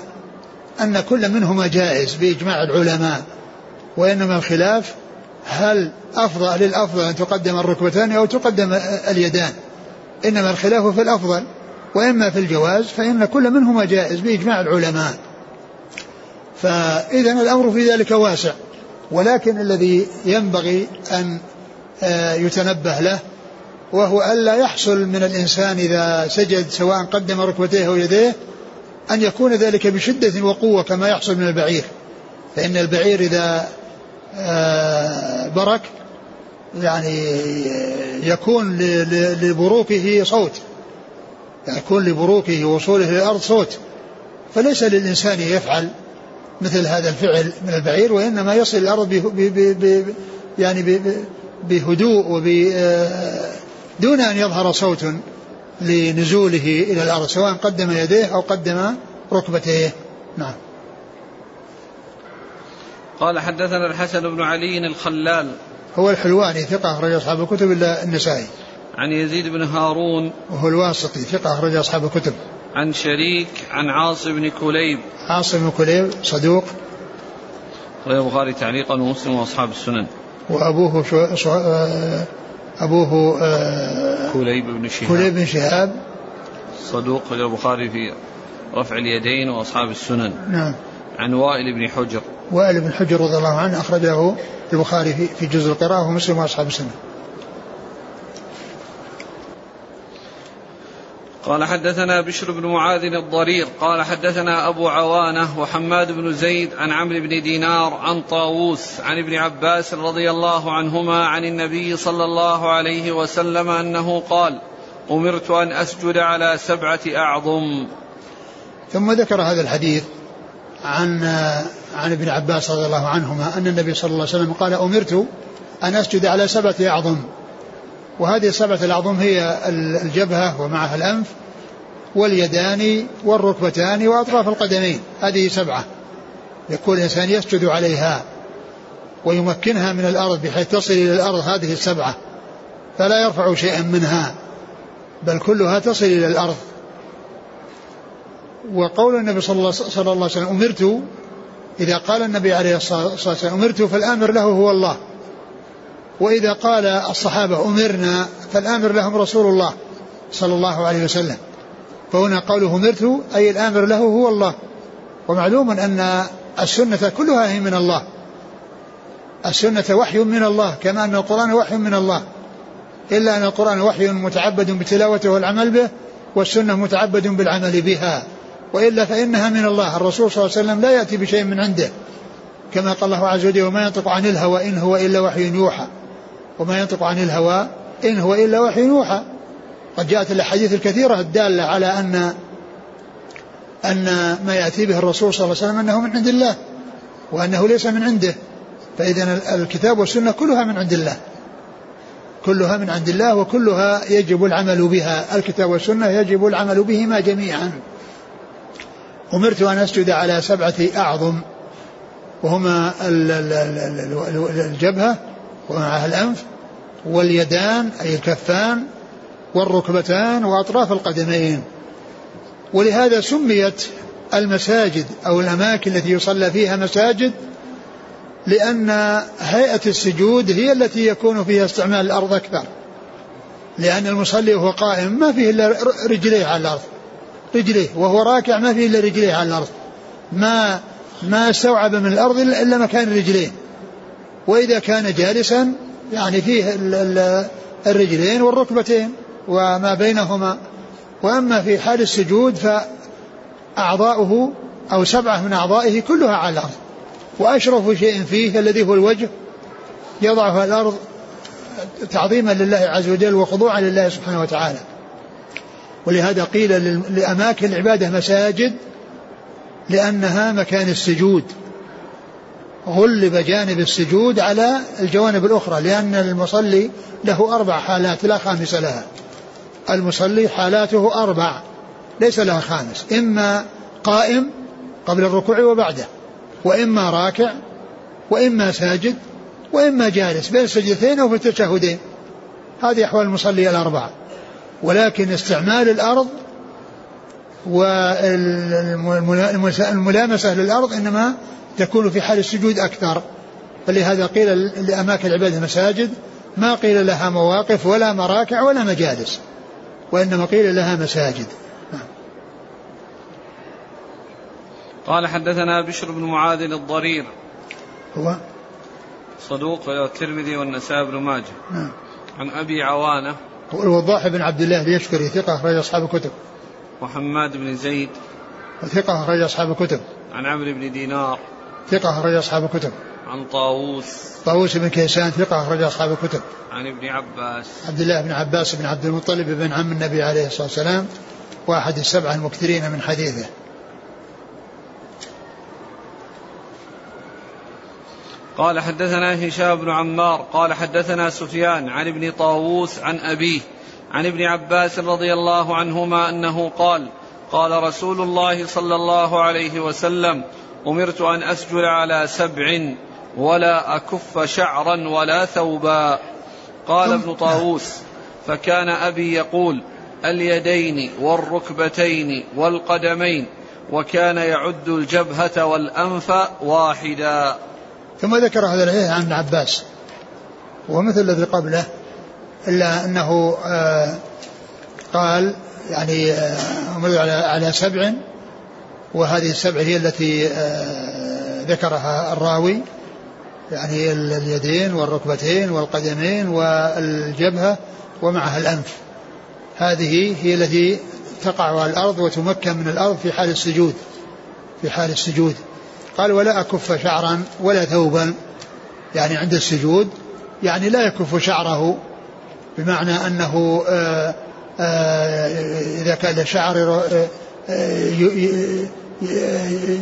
أن كل منهما جائز بإجماع العلماء وإنما الخلاف هل أفضل للأفضل أن تقدم الركبتان أو تقدم اليدان؟ إنما الخلاف في الأفضل. وإما في الجواز فإن كل منهما جائز بإجماع العلماء. فإذا الأمر في ذلك واسع ولكن الذي ينبغي أن آه، يتنبه له وهو ألا يحصل من الإنسان إذا سجد سواء قدم ركبتيه أو يديه أن يكون ذلك بشدة وقوة كما يحصل من البعير. فإن البعير إذا آه، برك يعني يكون لبروكه صوت. يكون لبروكه وصوله إلى الأرض صوت. فليس للإنسان يفعل مثل هذا الفعل من البعير وإنما يصل الأرض ب ب يعني بهدوء وب آه، دون أن يظهر صوت لنزوله إلى الأرض سواء قدم يديه أو قدم ركبتيه. نعم. قال حدثنا الحسن بن علي الخلال. هو الحلواني ثقة أخرج أصحاب الكتب إلا النسائي. عن يزيد بن هارون وهو الواسطي ثقة أخرج أصحاب الكتب. عن شريك عن عاصم بن كليب. عاصم بن كليب صدوق. أخرج البخاري تعليقا ومسلم وأصحاب السنن. وأبوه شو... شو... آه، أبوه آه، كليب بن شهاب. كليب بن شهاب. صدوق أخرج البخاري في رفع اليدين وأصحاب السنن. نعم. عن وائل بن حجر. وائل بن حجر رضي الله عنه أخرجه البخاري في جزء القراءة ومسلم وأصحاب السنن قال حدثنا بشر بن معاذ الضرير قال حدثنا أبو عوانة وحماد بن زيد عن عمرو بن دينار عن طاووس عن ابن عباس رضي الله عنهما عن النبي صلى الله عليه وسلم أنه قال أمرت أن أسجد على سبعة أعظم. ثم ذكر هذا الحديث عن عن ابن عباس رضي الله عنهما أن النبي صلى الله عليه وسلم قال أمرت أن أسجد على سبعة أعظم. وهذه السبعة الأعظم هي الجبهة ومعها الأنف واليدان والركبتان وأطراف القدمين. هذه سبعة. يكون الإنسان يسجد عليها ويمكنها من الأرض بحيث تصل إلى الأرض هذه السبعة. فلا يرفع شيئا منها بل كلها تصل إلى الأرض. وقول النبي صلى الله, صلى الله عليه وسلم أمرت. إذا قال النبي عليه الصلاة والسلام أمرت فالآمر له هو الله. وإذا قال الصحابة أمرنا فالآمر لهم رسول الله صلى الله عليه وسلم. فهنا قوله أمرت أي الآمر له هو الله. ومعلوم أن السنة كلها هي من الله. السنة وحي من الله كما أن القرآن وحي من الله. إلا أن القرآن وحي متعبد بتلاوته والعمل به والسنة متعبد بالعمل بها. وإلا فإنها من الله. الرسول صلى الله عليه وسلم لا يأتي بشيء من عنده. كما قال الله عز وجل وما ينطق عن الهوى إن هو إلا وحي يوحى. وما ينطق عن الهوى إن هو إلا وحي يوحى. قد جاءت الأحاديث الكثيرة الدالة على أن أن ما يأتي به الرسول صلى الله عليه وسلم أنه من عند الله وأنه ليس من عنده. فإذا الكتاب والسنة كلها من عند الله. كلها من عند الله وكلها يجب العمل بها. الكتاب والسنة يجب العمل بهما جميعا. أمرت أن أسجد على سبعة أعظم. وهما الجبهة ومعها الأنف. واليدان أي الكفان والركبتان وأطراف القدمين. ولهذا سميت المساجد أو الأماكن التي يصلى فيها مساجد لأن هيئة السجود هي التي يكون فيها استعمال الأرض أكثر. لأن المصلي وهو قائم ما فيه إلا رجليه على الأرض. رجليه وهو راكع ما فيه إلا رجليه على الأرض. ما ما استوعب من الأرض إلا مكان الرجلين وإذا كان جالسا يعني فيه الرجلين والركبتين وما بينهما. وأما في حال السجود فأعضاؤه أو سبعة من أعضائه كلها على الأرض. وأشرف شيء فيه الذي هو الوجه يضعه الأرض تعظيما لله عز وجل وخضوعا لله سبحانه وتعالى. ولهذا قيل لأماكن العبادة مساجد لأنها مكان السجود. غلب جانب السجود على الجوانب الأخرى لأن المصلي له أربع حالات لا خامس لها. المصلي حالاته أربع ليس لها خامس إما قائم قبل الركوع وبعده وإما راكع وإما ساجد وإما جالس بين السجدتين أو في التشهدين. هذه أحوال المصلي الأربعة ولكن استعمال الأرض والملامسة للأرض إنما تكون في حال السجود أكثر. فلهذا قيل لأماكن العبادة مساجد ما قيل لها مواقف ولا مراكع ولا مجالس وإنما قيل لها مساجد. قال حدثنا بشر بن معاذ الضرير. هو؟ صدوق الترمذي والنسائي بن ماجه. نعم. عن أبي عوانة. هو الوضاح بن عبد الله اليشكري ثقة أخرج أصحاب الكتب. وحماد بن زيد. ثقة أخرج أصحاب الكتب. عن عمرو بن دينار. ثقة أخرج أصحاب الكتب. عن طاووس. طاووس بن كيسان ثقة أخرج أصحاب الكتب. عن ابن عباس. عبد الله بن عباس بن عبد المطلب بن عم النبي عليه الصلاة والسلام واحد السبعة المكثرين من حديثه. قال حدثنا هشام بن عمار قال حدثنا سفيان عن ابن طاووس عن أبيه عن ابن عباس رضي الله عنهما أنه قال قال رسول الله صلى الله عليه وسلم أمرت أن أسجد على سبع ولا أكف شعرا ولا ثوبا. قال ابن طاووس فكان أبي يقول اليدين والركبتين والقدمين وكان يعد الجبهة والأنف واحدا. ثم ذكر هذا الحديث عن ابن عباس ومثل الذي قبله إلا أنه آه قال يعني آه على سبع وهذه السبع هي التي آه ذكرها الراوي يعني اليدين والركبتين والقدمين والجبهة ومعها الأنف. هذه هي التي تقع على الأرض وتمكن من الأرض في حال السجود في حال السجود. قال ولا أكف شعرا ولا ثوبا. يعني عند السجود يعني لا يكف شعره بمعنى أنه آآ آآ إذا كان شعر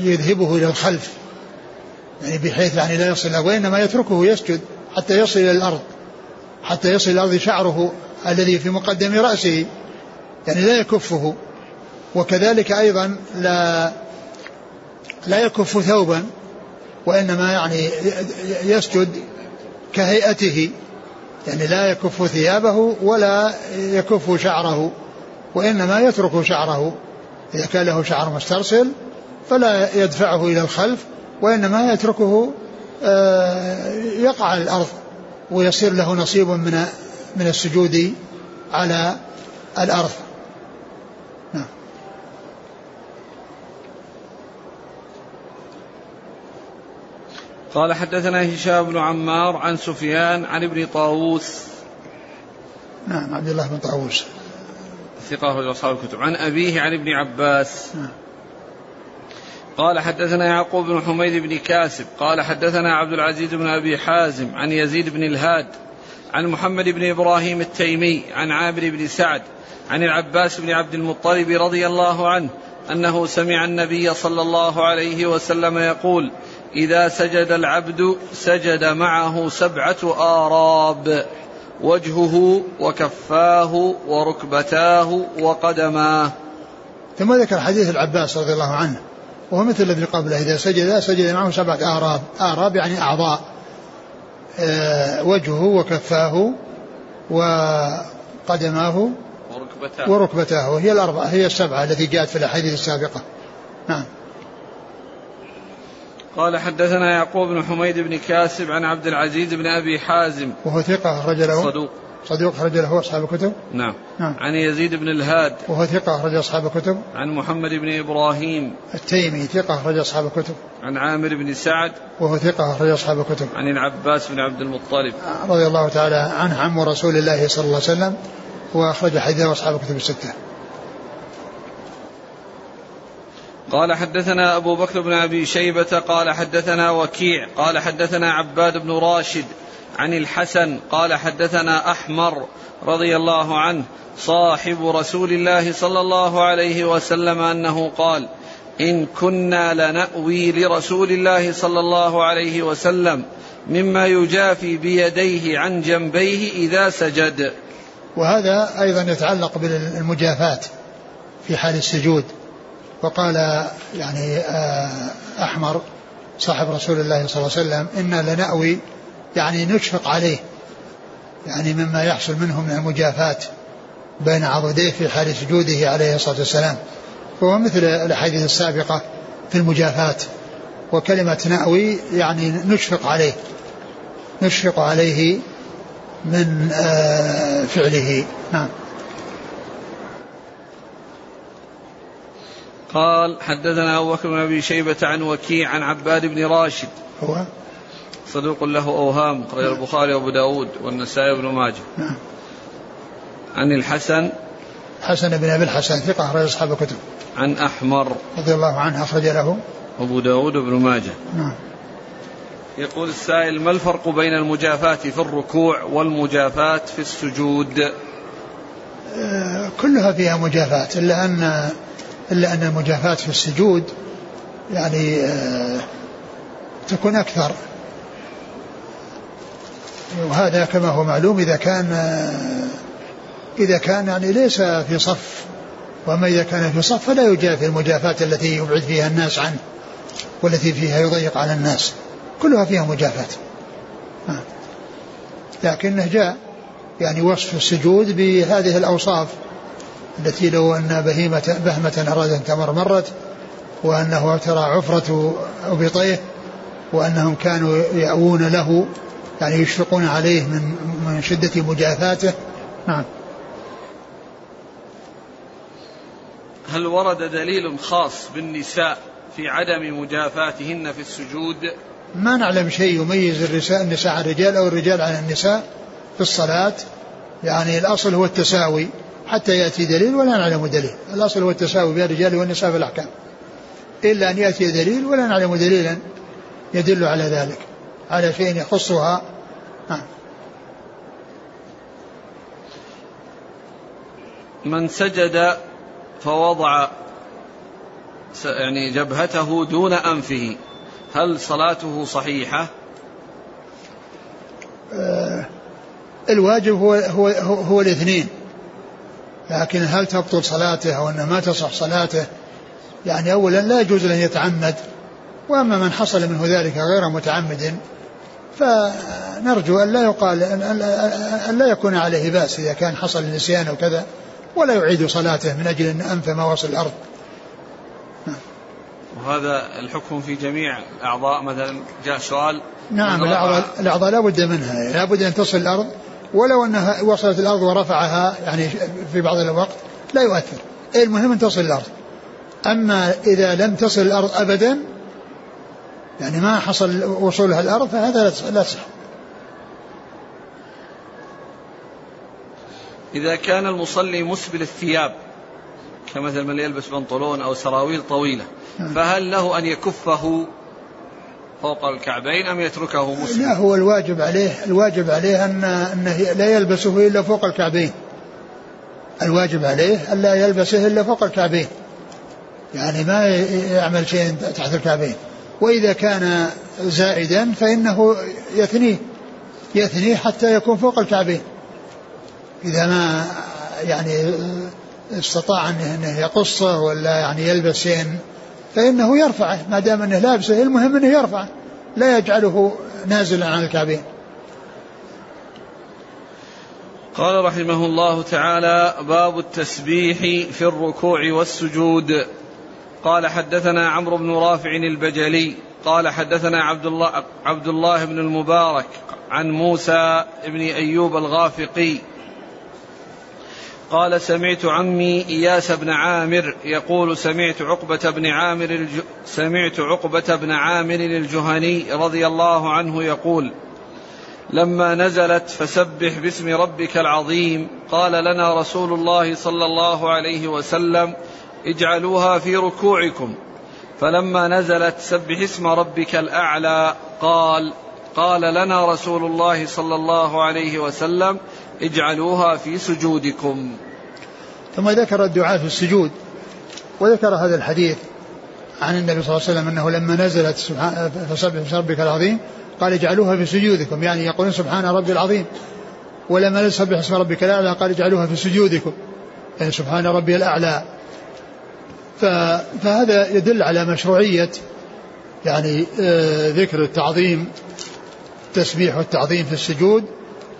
يذهبه إلى الخلف. يعني بحيث يعني لا يصل وإنما يتركه يسجد حتى يصل إلى الأرض. حتى يصل إلى الأرض شعره الذي في مقدم رأسه. يعني لا يكفه. وكذلك أيضا لا لا يكف ثوبا. وإنما يعني يسجد كهيئته. يعني لا يكف ثيابه ولا يكف شعره. وإنما يترك شعره. إذا كان له شعر مسترسل فلا يدفعه إلى الخلف وإنما يتركه آه، يقع على الأرض ويصير له نصيب من من السجود على الأرض. نعم. قال حدثنا هشام بن عمار عن سفيان عن ابن طاووس. نعم عبد الله بن طاووس. ثقة أصحاب الكتب. عن أبيه عن ابن عباس. نعم. قال حدثنا يعقوب بن حميد بن كاسب قال حدثنا عبد العزيز بن أبي حازم عن يزيد بن الهاد عن محمد بن إبراهيم التيمي عن عامر بن سعد عن العباس بن عبد المطلب رضي الله عنه أنه سمع النبي صلى الله عليه وسلم يقول إذا سجد العبد سجد معه سبعة آراب وجهه وكفاه وركبتاه وقدماه ثم ذكر حديث العباس رضي الله عنه. وهو مثل الذي قبله. إذا سجد سجد معه سبعة آراب آراب يعني أعضاء. آه وجهه وكفاه وقدماه وركبتاه. وركبتاه. وهي الأربعة هي السبعة التي جاءت في الأحاديث السابقة. نعم. قال حدثنا يعقوب بن حميد بن كاسب عن عبد العزيز بن أبي حازم. وهو ثقة أخرج له. صدوق. صدوق أخرج له أصحاب الكتب. نعم. نعم. عن يزيد بن الهاد. وهو ثقة أخرج أصحاب الكتب. عن محمد بن إبراهيم. التيمي ثقة أخرج أصحاب الكتب. عن عامر بن سعد. وهو ثقة أخرج أصحاب الكتب. عن العباس بن عبد المطلب. رضي الله تعالى عنه عم رسول الله صلى الله عليه وسلم. وأخرج حديثه أصحاب الكتب الستة. قال حدثنا أبو بكر بن أبي شيبة قال حدثنا وكيع قال حدثنا عباد بن راشد عن الحسن قال حدثنا أحمر رضي الله عنه صاحب رسول الله صلى الله عليه وسلم أنه قال إن كنا لنأوي لرسول الله صلى الله عليه وسلم مما يجافي بيديه عن جنبيه إذا سجد. وهذا أيضا يتعلق بالمجافاة في حال السجود. وقال يعني آه، أحمر صاحب رسول الله صلى الله عليه وسلم إنا لنأوي يعني نشفق عليه يعني مما يحصل منه من المجافاة بين عضديه في حال سجوده عليه الصلاة والسلام. وهو مثل الأحاديث السابقة في المجافاة وكلمة نأوي يعني نشفق عليه نشفق عليه من آه، فعله. نعم. قال حدثنا أبو بكر بن أبي شيبة عن وكيع عن عباد بن راشد. هو؟ صدوق له أوهام أخرج. البخاري وأبو داود والنسائي بن ماجه. نعم. عن الحسن. حسن بن أبي الحسن ثقة أخرج أصحاب الكتب. عن أحمر. رضي الله عنه أخرج له. أبو داود بن ماجه. نعم. يقول السائل ما الفرق بين المجافاة في الركوع والمجافاة في السجود؟ آه، كلها فيها مجافاة إلا أن إلا أن المجافاة في السجود يعني آه، تكون أكثر. وهذا كما هو معلوم إذا كان إذا كان يعني ليس في صف وأما إذا كان في صف فلا يجافي المجافاة التي يبعد فيها الناس عنه والتي فيها يضيق على الناس كلها فيها مجافاة آه. لكنه جاء يعني وصف السجود بهذه الأوصاف التي لو أن بهيمة بهمة أراد أن تمر مرت وأنه ترى عفرة أبطيه وأنهم كانوا يأوون له يعني يشفقون عليه من من شدة مجافاته. نعم. هل ورد دليل خاص بالنساء في عدم مجافاتهن في السجود؟ ما نعلم شيء يميز النساء النساء عن الرجال أو الرجال عن النساء في الصلاة. يعني الأصل هو التساوي. حتى يأتي دليل ولا نعلم دليل. الأصل هو التساوي بين الرجال والنساء في الأحكام. إلا أن يأتي دليل ولا نعلم دليلا يدل على ذلك. على شيء يخصها. نعم من سجد فوضع يعني جبهته دون أنفه هل صلاته صحيحة؟ آه الواجب هو هو هو, هو الاثنين. لكن هل تبطل صلاته أو أنه ما تصح صلاته؟ يعني اولا لا يجوز ان يتعمد. وأما من حصل منه ذلك غير متعمد فنرجو أن لا يقال ان لا يكون عليه بأس إذا كان حصل النسيان أو كذا ولا يعيد صلاته من أجل أن أنف ما وصل الأرض. وهذا الحكم في جميع الأعضاء مثلا جاء سؤال نعم الاعضاء الأعضاء لا بد منها لا بد أن تصل الأرض ولو أنها وصلت الأرض ورفعها يعني في بعض الوقت لا يؤثر المهم أن تصل الأرض أما إذا لم تصل الأرض ابدا يعني ما حصل وصولها الأرض فهذا لا تصح إذا كان المصلي مسبل الثياب كمثل من يلبس بنطلون أو سراويل طويلة نعم. فهل له أن يكفه فوق الكعبين أم يتركه مسبل؟ لا هو الواجب عليه الواجب عليه أن أنه لا يلبسه إلا فوق الكعبين. الواجب عليه ألا يلبسه إلا فوق الكعبين. يعني ما يعمل شيء تحت الكعبين. وإذا كان زائدا فإنه يثنيه يثنيه حتى يكون فوق الكعبين. إذا ما يعني استطاع أنه يقصه ولا يعني يلبس شيء فإنه يرفعه. ما دام أنه لابسه المهم أنه يرفعه. لا يجعله نازلا عن الكعبين. قال رحمه الله تعالى باب التسبيح في الركوع والسجود. قال حدثنا عمرو بن رافع البجلي قال حدثنا عبد الله عبد الله بن المبارك عن موسى بن أيوب الغافقي. قال سمعت عمي إياس بن عامر يقول سمعت عقبة بن عامر الج... سمعت عقبة بن عامر الجهني رضي الله عنه يقول لما نزلت فسبح باسم ربك العظيم قال لنا رسول الله صلى الله عليه وسلم اجعلوها في ركوعكم. فلما نزلت سبح اسم ربك الأعلى قال قال لنا رسول الله صلى الله عليه وسلم اجعلوها في سجودكم. ثم ذكر الدعاء في السجود وذكر هذا الحديث عن النبي صلى الله عليه وسلم أنه لما نزلت فسبح باسم ربك العظيم قال اجعلوها في سجودكم يعني يقولون سبحان ربي العظيم. ولما نزل سبح اسم ربك الأعلى قال اجعلوها في سجودكم. يعني سبحان ربي الأعلى. فهذا يدل على مشروعية يعني آه، ذكر التعظيم التسبيح والتعظيم في السجود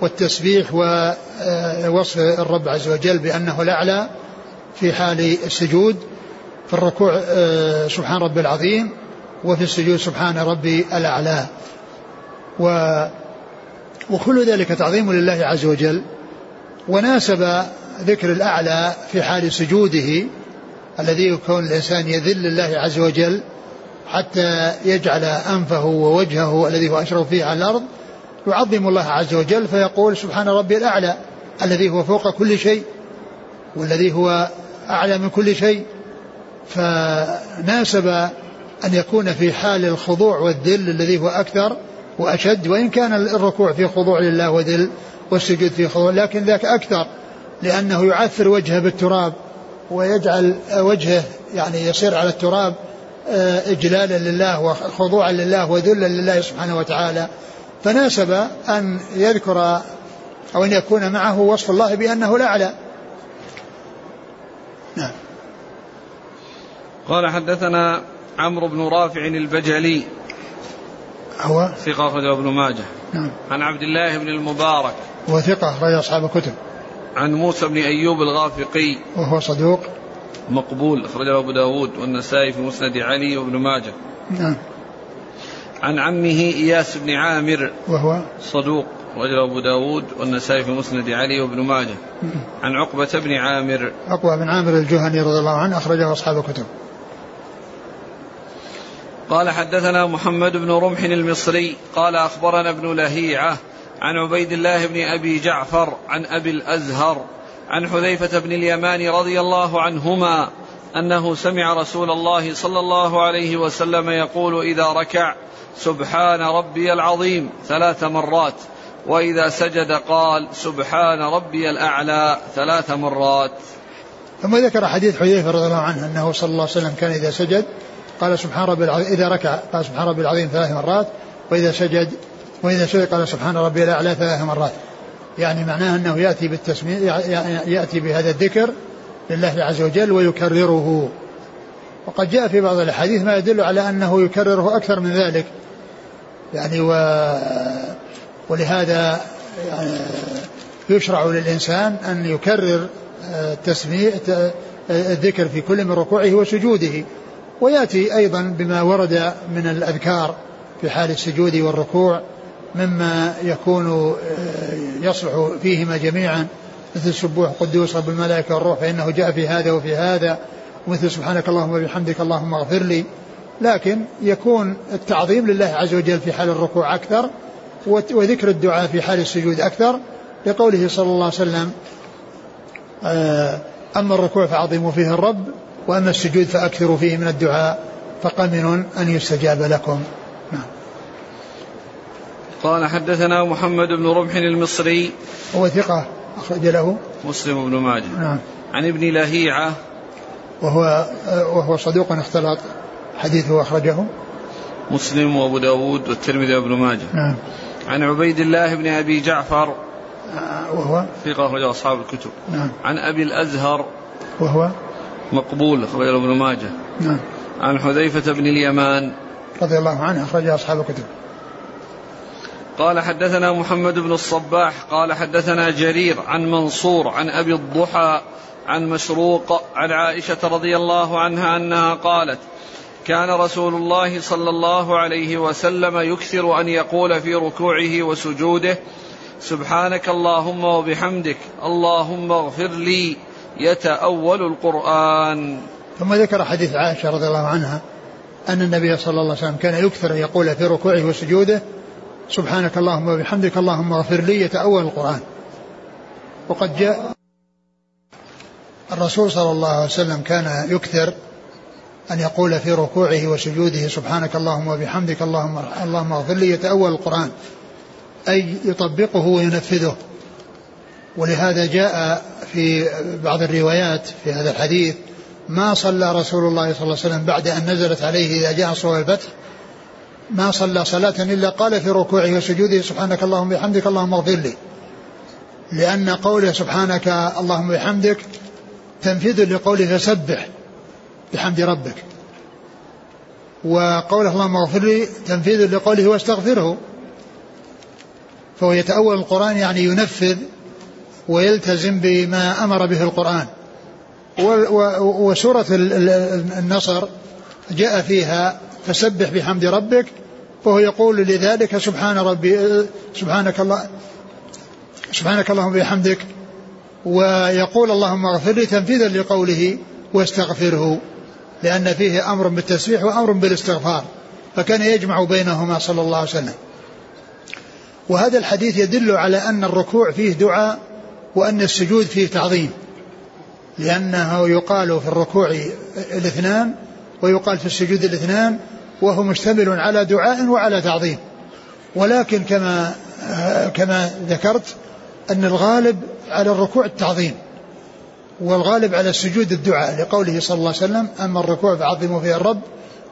والتسبيح ووصف الرب عز وجل بأنه الأعلى في حال السجود في الركوع آه، سبحان ربي العظيم وفي السجود سبحان ربي الأعلى. و وكل ذلك تعظيم لله عز وجل وناسب ذكر الأعلى في حال سجوده الذي يكون الإنسان يذل لله عز وجل حتى يجعل أنفه ووجهه الذي هو أشرف فيه على الأرض يعظم الله عز وجل فيقول سبحان ربي الأعلى الذي هو فوق كل شيء والذي هو أعلى من كل شيء. فناسب أن يكون في حال الخضوع والذل الذي هو أكثر وأشد وإن كان الركوع في خضوع لله وذل والسجود في خضوع لكن ذاك أكثر لأنه يعثر وجهه بالتراب. ويجعل وجهه يعني يصير على التراب آه، إجلالا لله وخضوعا لله وذلا لله سبحانه وتعالى. فناسب أن يذكر أو أن يكون معه وصف الله بأنه الأعلى نعم. قال حدثنا عمرو بن رافع البجلي. هو؟ ثقة أخرجه ابن ماجه. نعم. عن عبد الله بن المبارك. هو ثقة أخرج أصحاب الكتب. عن موسى بن أيوب الغافقي. وهو صدوق. مقبول أخرجه أبو داود والنسائي في مسند علي وابن ماجه. نعم. عن عمه إياس بن عامر. وهو؟ صدوق رجل أبو داود والنسائي في مسند علي وابن ماجه. عن عقبة بن عامر. عقبة بن عامر الجهني رضي الله عنه أخرجه أصحاب الكتب. قال حدثنا محمد بن رمح المصري قال أخبرنا ابن لهيعة عن عبيد الله بن أبي جعفر عن أبي الأزهر عن حذيفة بن اليمان رضي الله عنهما أنه سمع رسول الله صلى الله عليه وسلم يقول إذا ركع سبحان ربي العظيم ثلاث مرات. وإذا سجد قال سبحان ربي الأعلى ثلاث مرات. ثم ذكر حديث حذيفة رضي الله عنه أنه صلى الله عليه وسلم كان إذا سجد قال سبحان ربي العظيم إذا ركع قال سبحان ربي العظيم ثلاث مرات. وإذا سجد وإذا سجد قال سبحان ربي الأعلى ثلاث مرات. يعني معناه أنه يأتي بالتسمية يأتي بهذا الذكر لله عز وجل ويكرره. وقد جاء في بعض الأحاديث ما يدل على أنه يكرره أكثر من ذلك. يعني و ولهذا يعني يشرع للإنسان أن يكرر التسمية الذكر في كل من ركوعه وسجوده. ويأتي أيضا بما ورد من الأذكار في حال السجود والركوع. مما يكون يصلح فيهما جميعا. مثل سبوح قدوس رب الملائكة والروح فإنه جاء في هذا وفي هذا. ومثل سبحانك اللهم وبحمدك اللهم اغفر لي. لكن يكون التعظيم لله عز وجل في حال الركوع أكثر وذكر الدعاء في حال السجود أكثر. لقوله صلى الله عليه وسلم آه، أما الركوع فعظموا فيه الرب وأما السجود فأكثروا فيه من الدعاء. فقمن أن يستجاب لكم. قال حدثنا محمد بن رمح المصري. هو ثقة أخرج له. مسلم بن ماجه. نعم. عن ابن لهيعة. وهو وهو صدوق اختلط. حديثه أخرجه. مسلم وأبو داود والترمذي وابن ماجه. نعم. عن عبيد الله بن أبي جعفر. وهو؟ ثقة أخرج أصحاب الكتب. نعم. عن أبي الأزهر. وهو؟ مقبول أخرج ابن ماجه. نعم. عن حذيفة بن اليمان. رضي الله عنه أخرج أصحاب الكتب. قال حدثنا محمد بن الصباح قال حدثنا جرير عن منصور عن أبي الضحى عن مسروق عن عائشة رضي الله عنها أنها قالت كان رسول الله صلى الله عليه وسلم يكثر أن يقول في ركوعه وسجوده سبحانك اللهم وبحمدك اللهم اغفر لي يتأول القرآن. ثم ذكر حديث عائشة رضي الله عنها أن النبي صلى الله عليه وسلم كان يكثر أن يقول في ركوعه وسجوده سبحانك اللهم وبحمدك اللهم اغفر لي يتأول القرآن. وقد جاء الرسول صلى الله عليه وسلم كان يكثر أن يقول في ركوعه وسجوده سبحانك اللهم وبحمدك اللهم اللهم اغفر لي يتأول القرآن. أي يطبقه وينفذه. ولهذا جاء في بعض الروايات في هذا الحديث ما صلى رسول الله صلى الله عليه وسلم بعد أن نزلت عليه إذا جاء صور الفتح ما صلى صلاة إلا قال في ركوعه وسجوده سبحانك اللهم وبحمدك اللهم اغفر لي. لأن قوله سبحانك اللهم وبحمدك تنفيذ لقوله فسبح بحمد ربك. وقوله اللهم اغفر لي تنفيذ لقوله واستغفره. فهو يتأول القرآن يعني ينفذ ويلتزم بما أمر به القرآن. وسورة النصر جاء فيها فسبح بحمد ربك فهو يقول لذلك سبحان ربي سبحانك الله سبحانك اللهم بحمدك ويقول اللهم اغفر لي تنفيذا لقوله واستغفره لأن فيه أمر بالتسبيح وأمر بالاستغفار فكان يجمع بينهما صلى الله عليه وسلم. وهذا الحديث يدل على أن الركوع فيه دعاء وأن السجود فيه تعظيم لأنه يقال في الركوع الاثنان ويقال في السجود الاثنان وهو مشتمل على دعاء وعلى تعظيم. ولكن كما كما ذكرت أن الغالب على الركوع التعظيم والغالب على السجود الدعاء لقوله صلى الله عليه وسلم أما الركوع فعظموا فيه الرب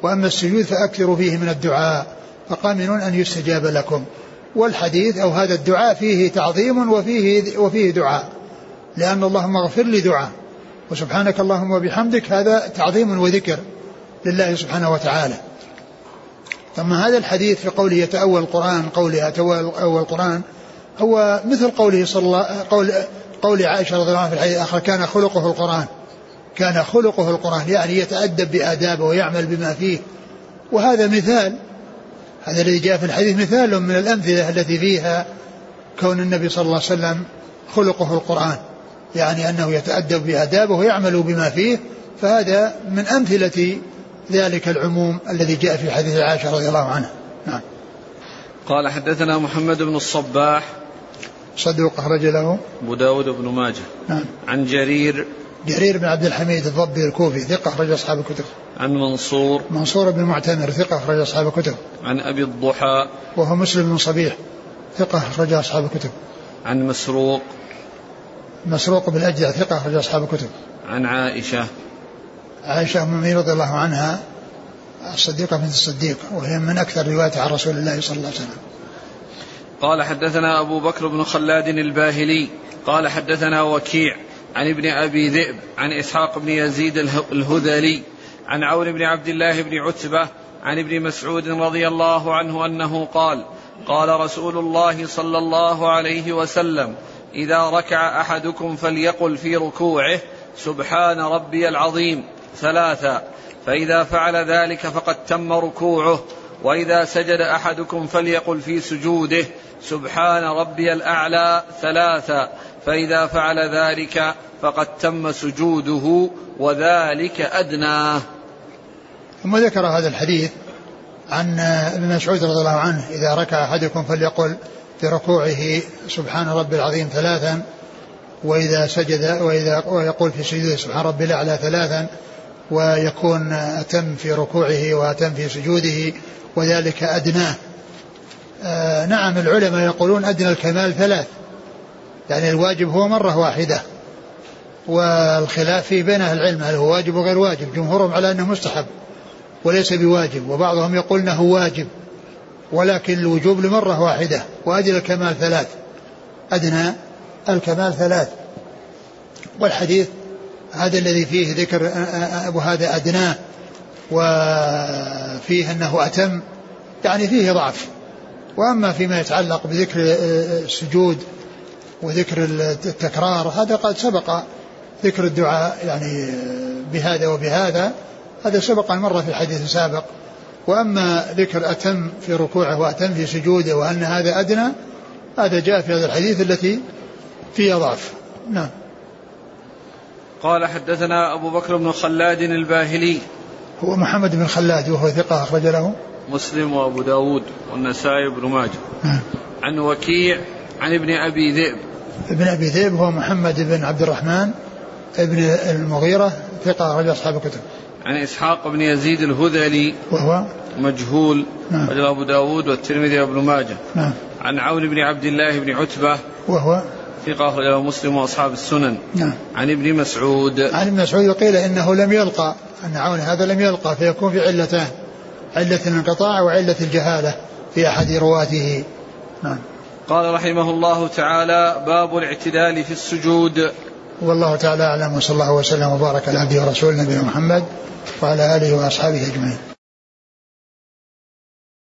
وأما السجود فأكثروا فيه من الدعاء. فقامن أن يستجاب لكم. والحديث أو هذا الدعاء فيه تعظيم وفيه وفيه دعاء. لأن اللهم اغفر لي دعاء. وسبحانك اللهم وبحمدك هذا تعظيم وذكر لله سبحانه وتعالى. ثم هذا الحديث في قوله يتأول القرآن قوله يتأول القرآن هو مثل قوله صلى الله قول قول عائشة رضي الله عنها في الحديث الآخر كان خلقه القرآن. كان خلقه القرآن يعني يتأدب بآدابه ويعمل بما فيه. وهذا مثال هذا الذي جاء في الحديث مثال من الأمثلة التي فيها كون النبي صلى الله عليه وسلم خلقه القرآن. يعني أنه يتأدب بآدابه ويعمل بما فيه فهذا من أمثلة ذلك العموم الذي جاء في حديث عائشة رضي الله عنها. نعم. قال حدثنا محمد بن الصباح صدوق أخرج له. أبو داود بن ماجه. نعم. عن جرير. جرير بن عبد الحميد الضبي الكوفي ثقة أخرج أصحاب الكتب. عن منصور. منصور بن معتمر ثقة أخرج أصحاب الكتب. عن أبي الضحى. وهو مسلم بن صبيح ثقة أخرج أصحاب الكتب. عن مسروق. مسروق بن الأجدع ثقة أخرج أصحاب الكتب. عن عائشة. عائشة أم المؤمنين رضي الله عنها الصديقة بنت الصديق وهي من أكثر رواية عن رسول الله صلى الله عليه وسلم. قال حدثنا أبو بكر بن خلاد الباهلي. قال حدثنا وكيع عن ابن أبي ذئب عن إسحاق بن يزيد الهذلي عن عون بن عبد الله بن عتبة عن ابن مسعود رضي الله عنه أنه قال قال رسول الله صلى الله عليه وسلم إذا ركع أحدكم فليقل في ركوعه سبحان ربي العظيم. ثلاثا فإذا فعل ذلك فقد تم ركوعه. وإذا سجد أحدكم فليقل في سجوده. سبحان ربي الأعلى. ثلاثا فإذا فعل ذلك فقد تم سجوده. وذلك أدناه ثم ذكر هذا الحديث عن ابن مسعود رضي الله عنه إذا ركع أحدكم فليقل في ركوعه سبحان ربي العظيم ثلاثا. وإذا سجد وإذا ويقول في سجوده سبحان ربي الأعلى ثلاثا. ويكون أتم في ركوعه وأتم في سجوده وذلك أدناه آه نعم العلماء يقولون أدنى الكمال ثلاث. يعني الواجب هو مرة واحدة. والخلاف في بين أهل العلم هل هو واجب وغير واجب؟ جمهورهم على أنه مستحب وليس بواجب وبعضهم يقول أنه واجب. ولكن الوجوب لمرة واحدة وأدنى الكمال ثلاث. أدنى الكمال ثلاث. والحديث هذا الذي فيه ذكر وهذا أدناه وفيه أنه أتم يعني فيه ضعف. وأما فيما يتعلق بذكر السجود وذكر التكرار هذا قد سبق ذكر الدعاء يعني بهذا وبهذا هذا سبق أن مر في الحديث السابق. وأما ذكر أتم في ركوعه وأتم في سجوده وأن هذا أدنى هذا جاء في هذا الحديث التي فيها ضعف. نعم. قال حدثنا أبو بكر بن خلاد الباهلي. هو محمد بن خلاد وهو ثقة أخرج له. مسلم وأبو داود والنسائي بن ماجه. نعم. عن وكيع عن ابن أبي ذئب. ابن أبي ذئب هو محمد بن عبد الرحمن ابن المغيرة ثقة أخرج أصحاب الكتب. عن إسحاق بن يزيد الهذلي. وهو؟ مجهول. نعم. أبو داود والترمذي وابن ماجه. نعم. عن عون بن عبد الله بن عتبة. وهو؟ ثقة أخرجه مسلم وأصحاب السنن. نعم. عن ابن مسعود. عن ابن مسعود قيل إنه لم يلقى أن عون هذا لم يلقى فيكون في علتان علة الانقطاع وعلة الجهالة في أحد رواته. نعم. قال رحمه الله تعالى باب الاعتدال في السجود. والله تعالى أعلم وصلى الله وسلم وبارك على عبده ورسوله نبينا محمد وعلى آله وأصحابه أجمعين.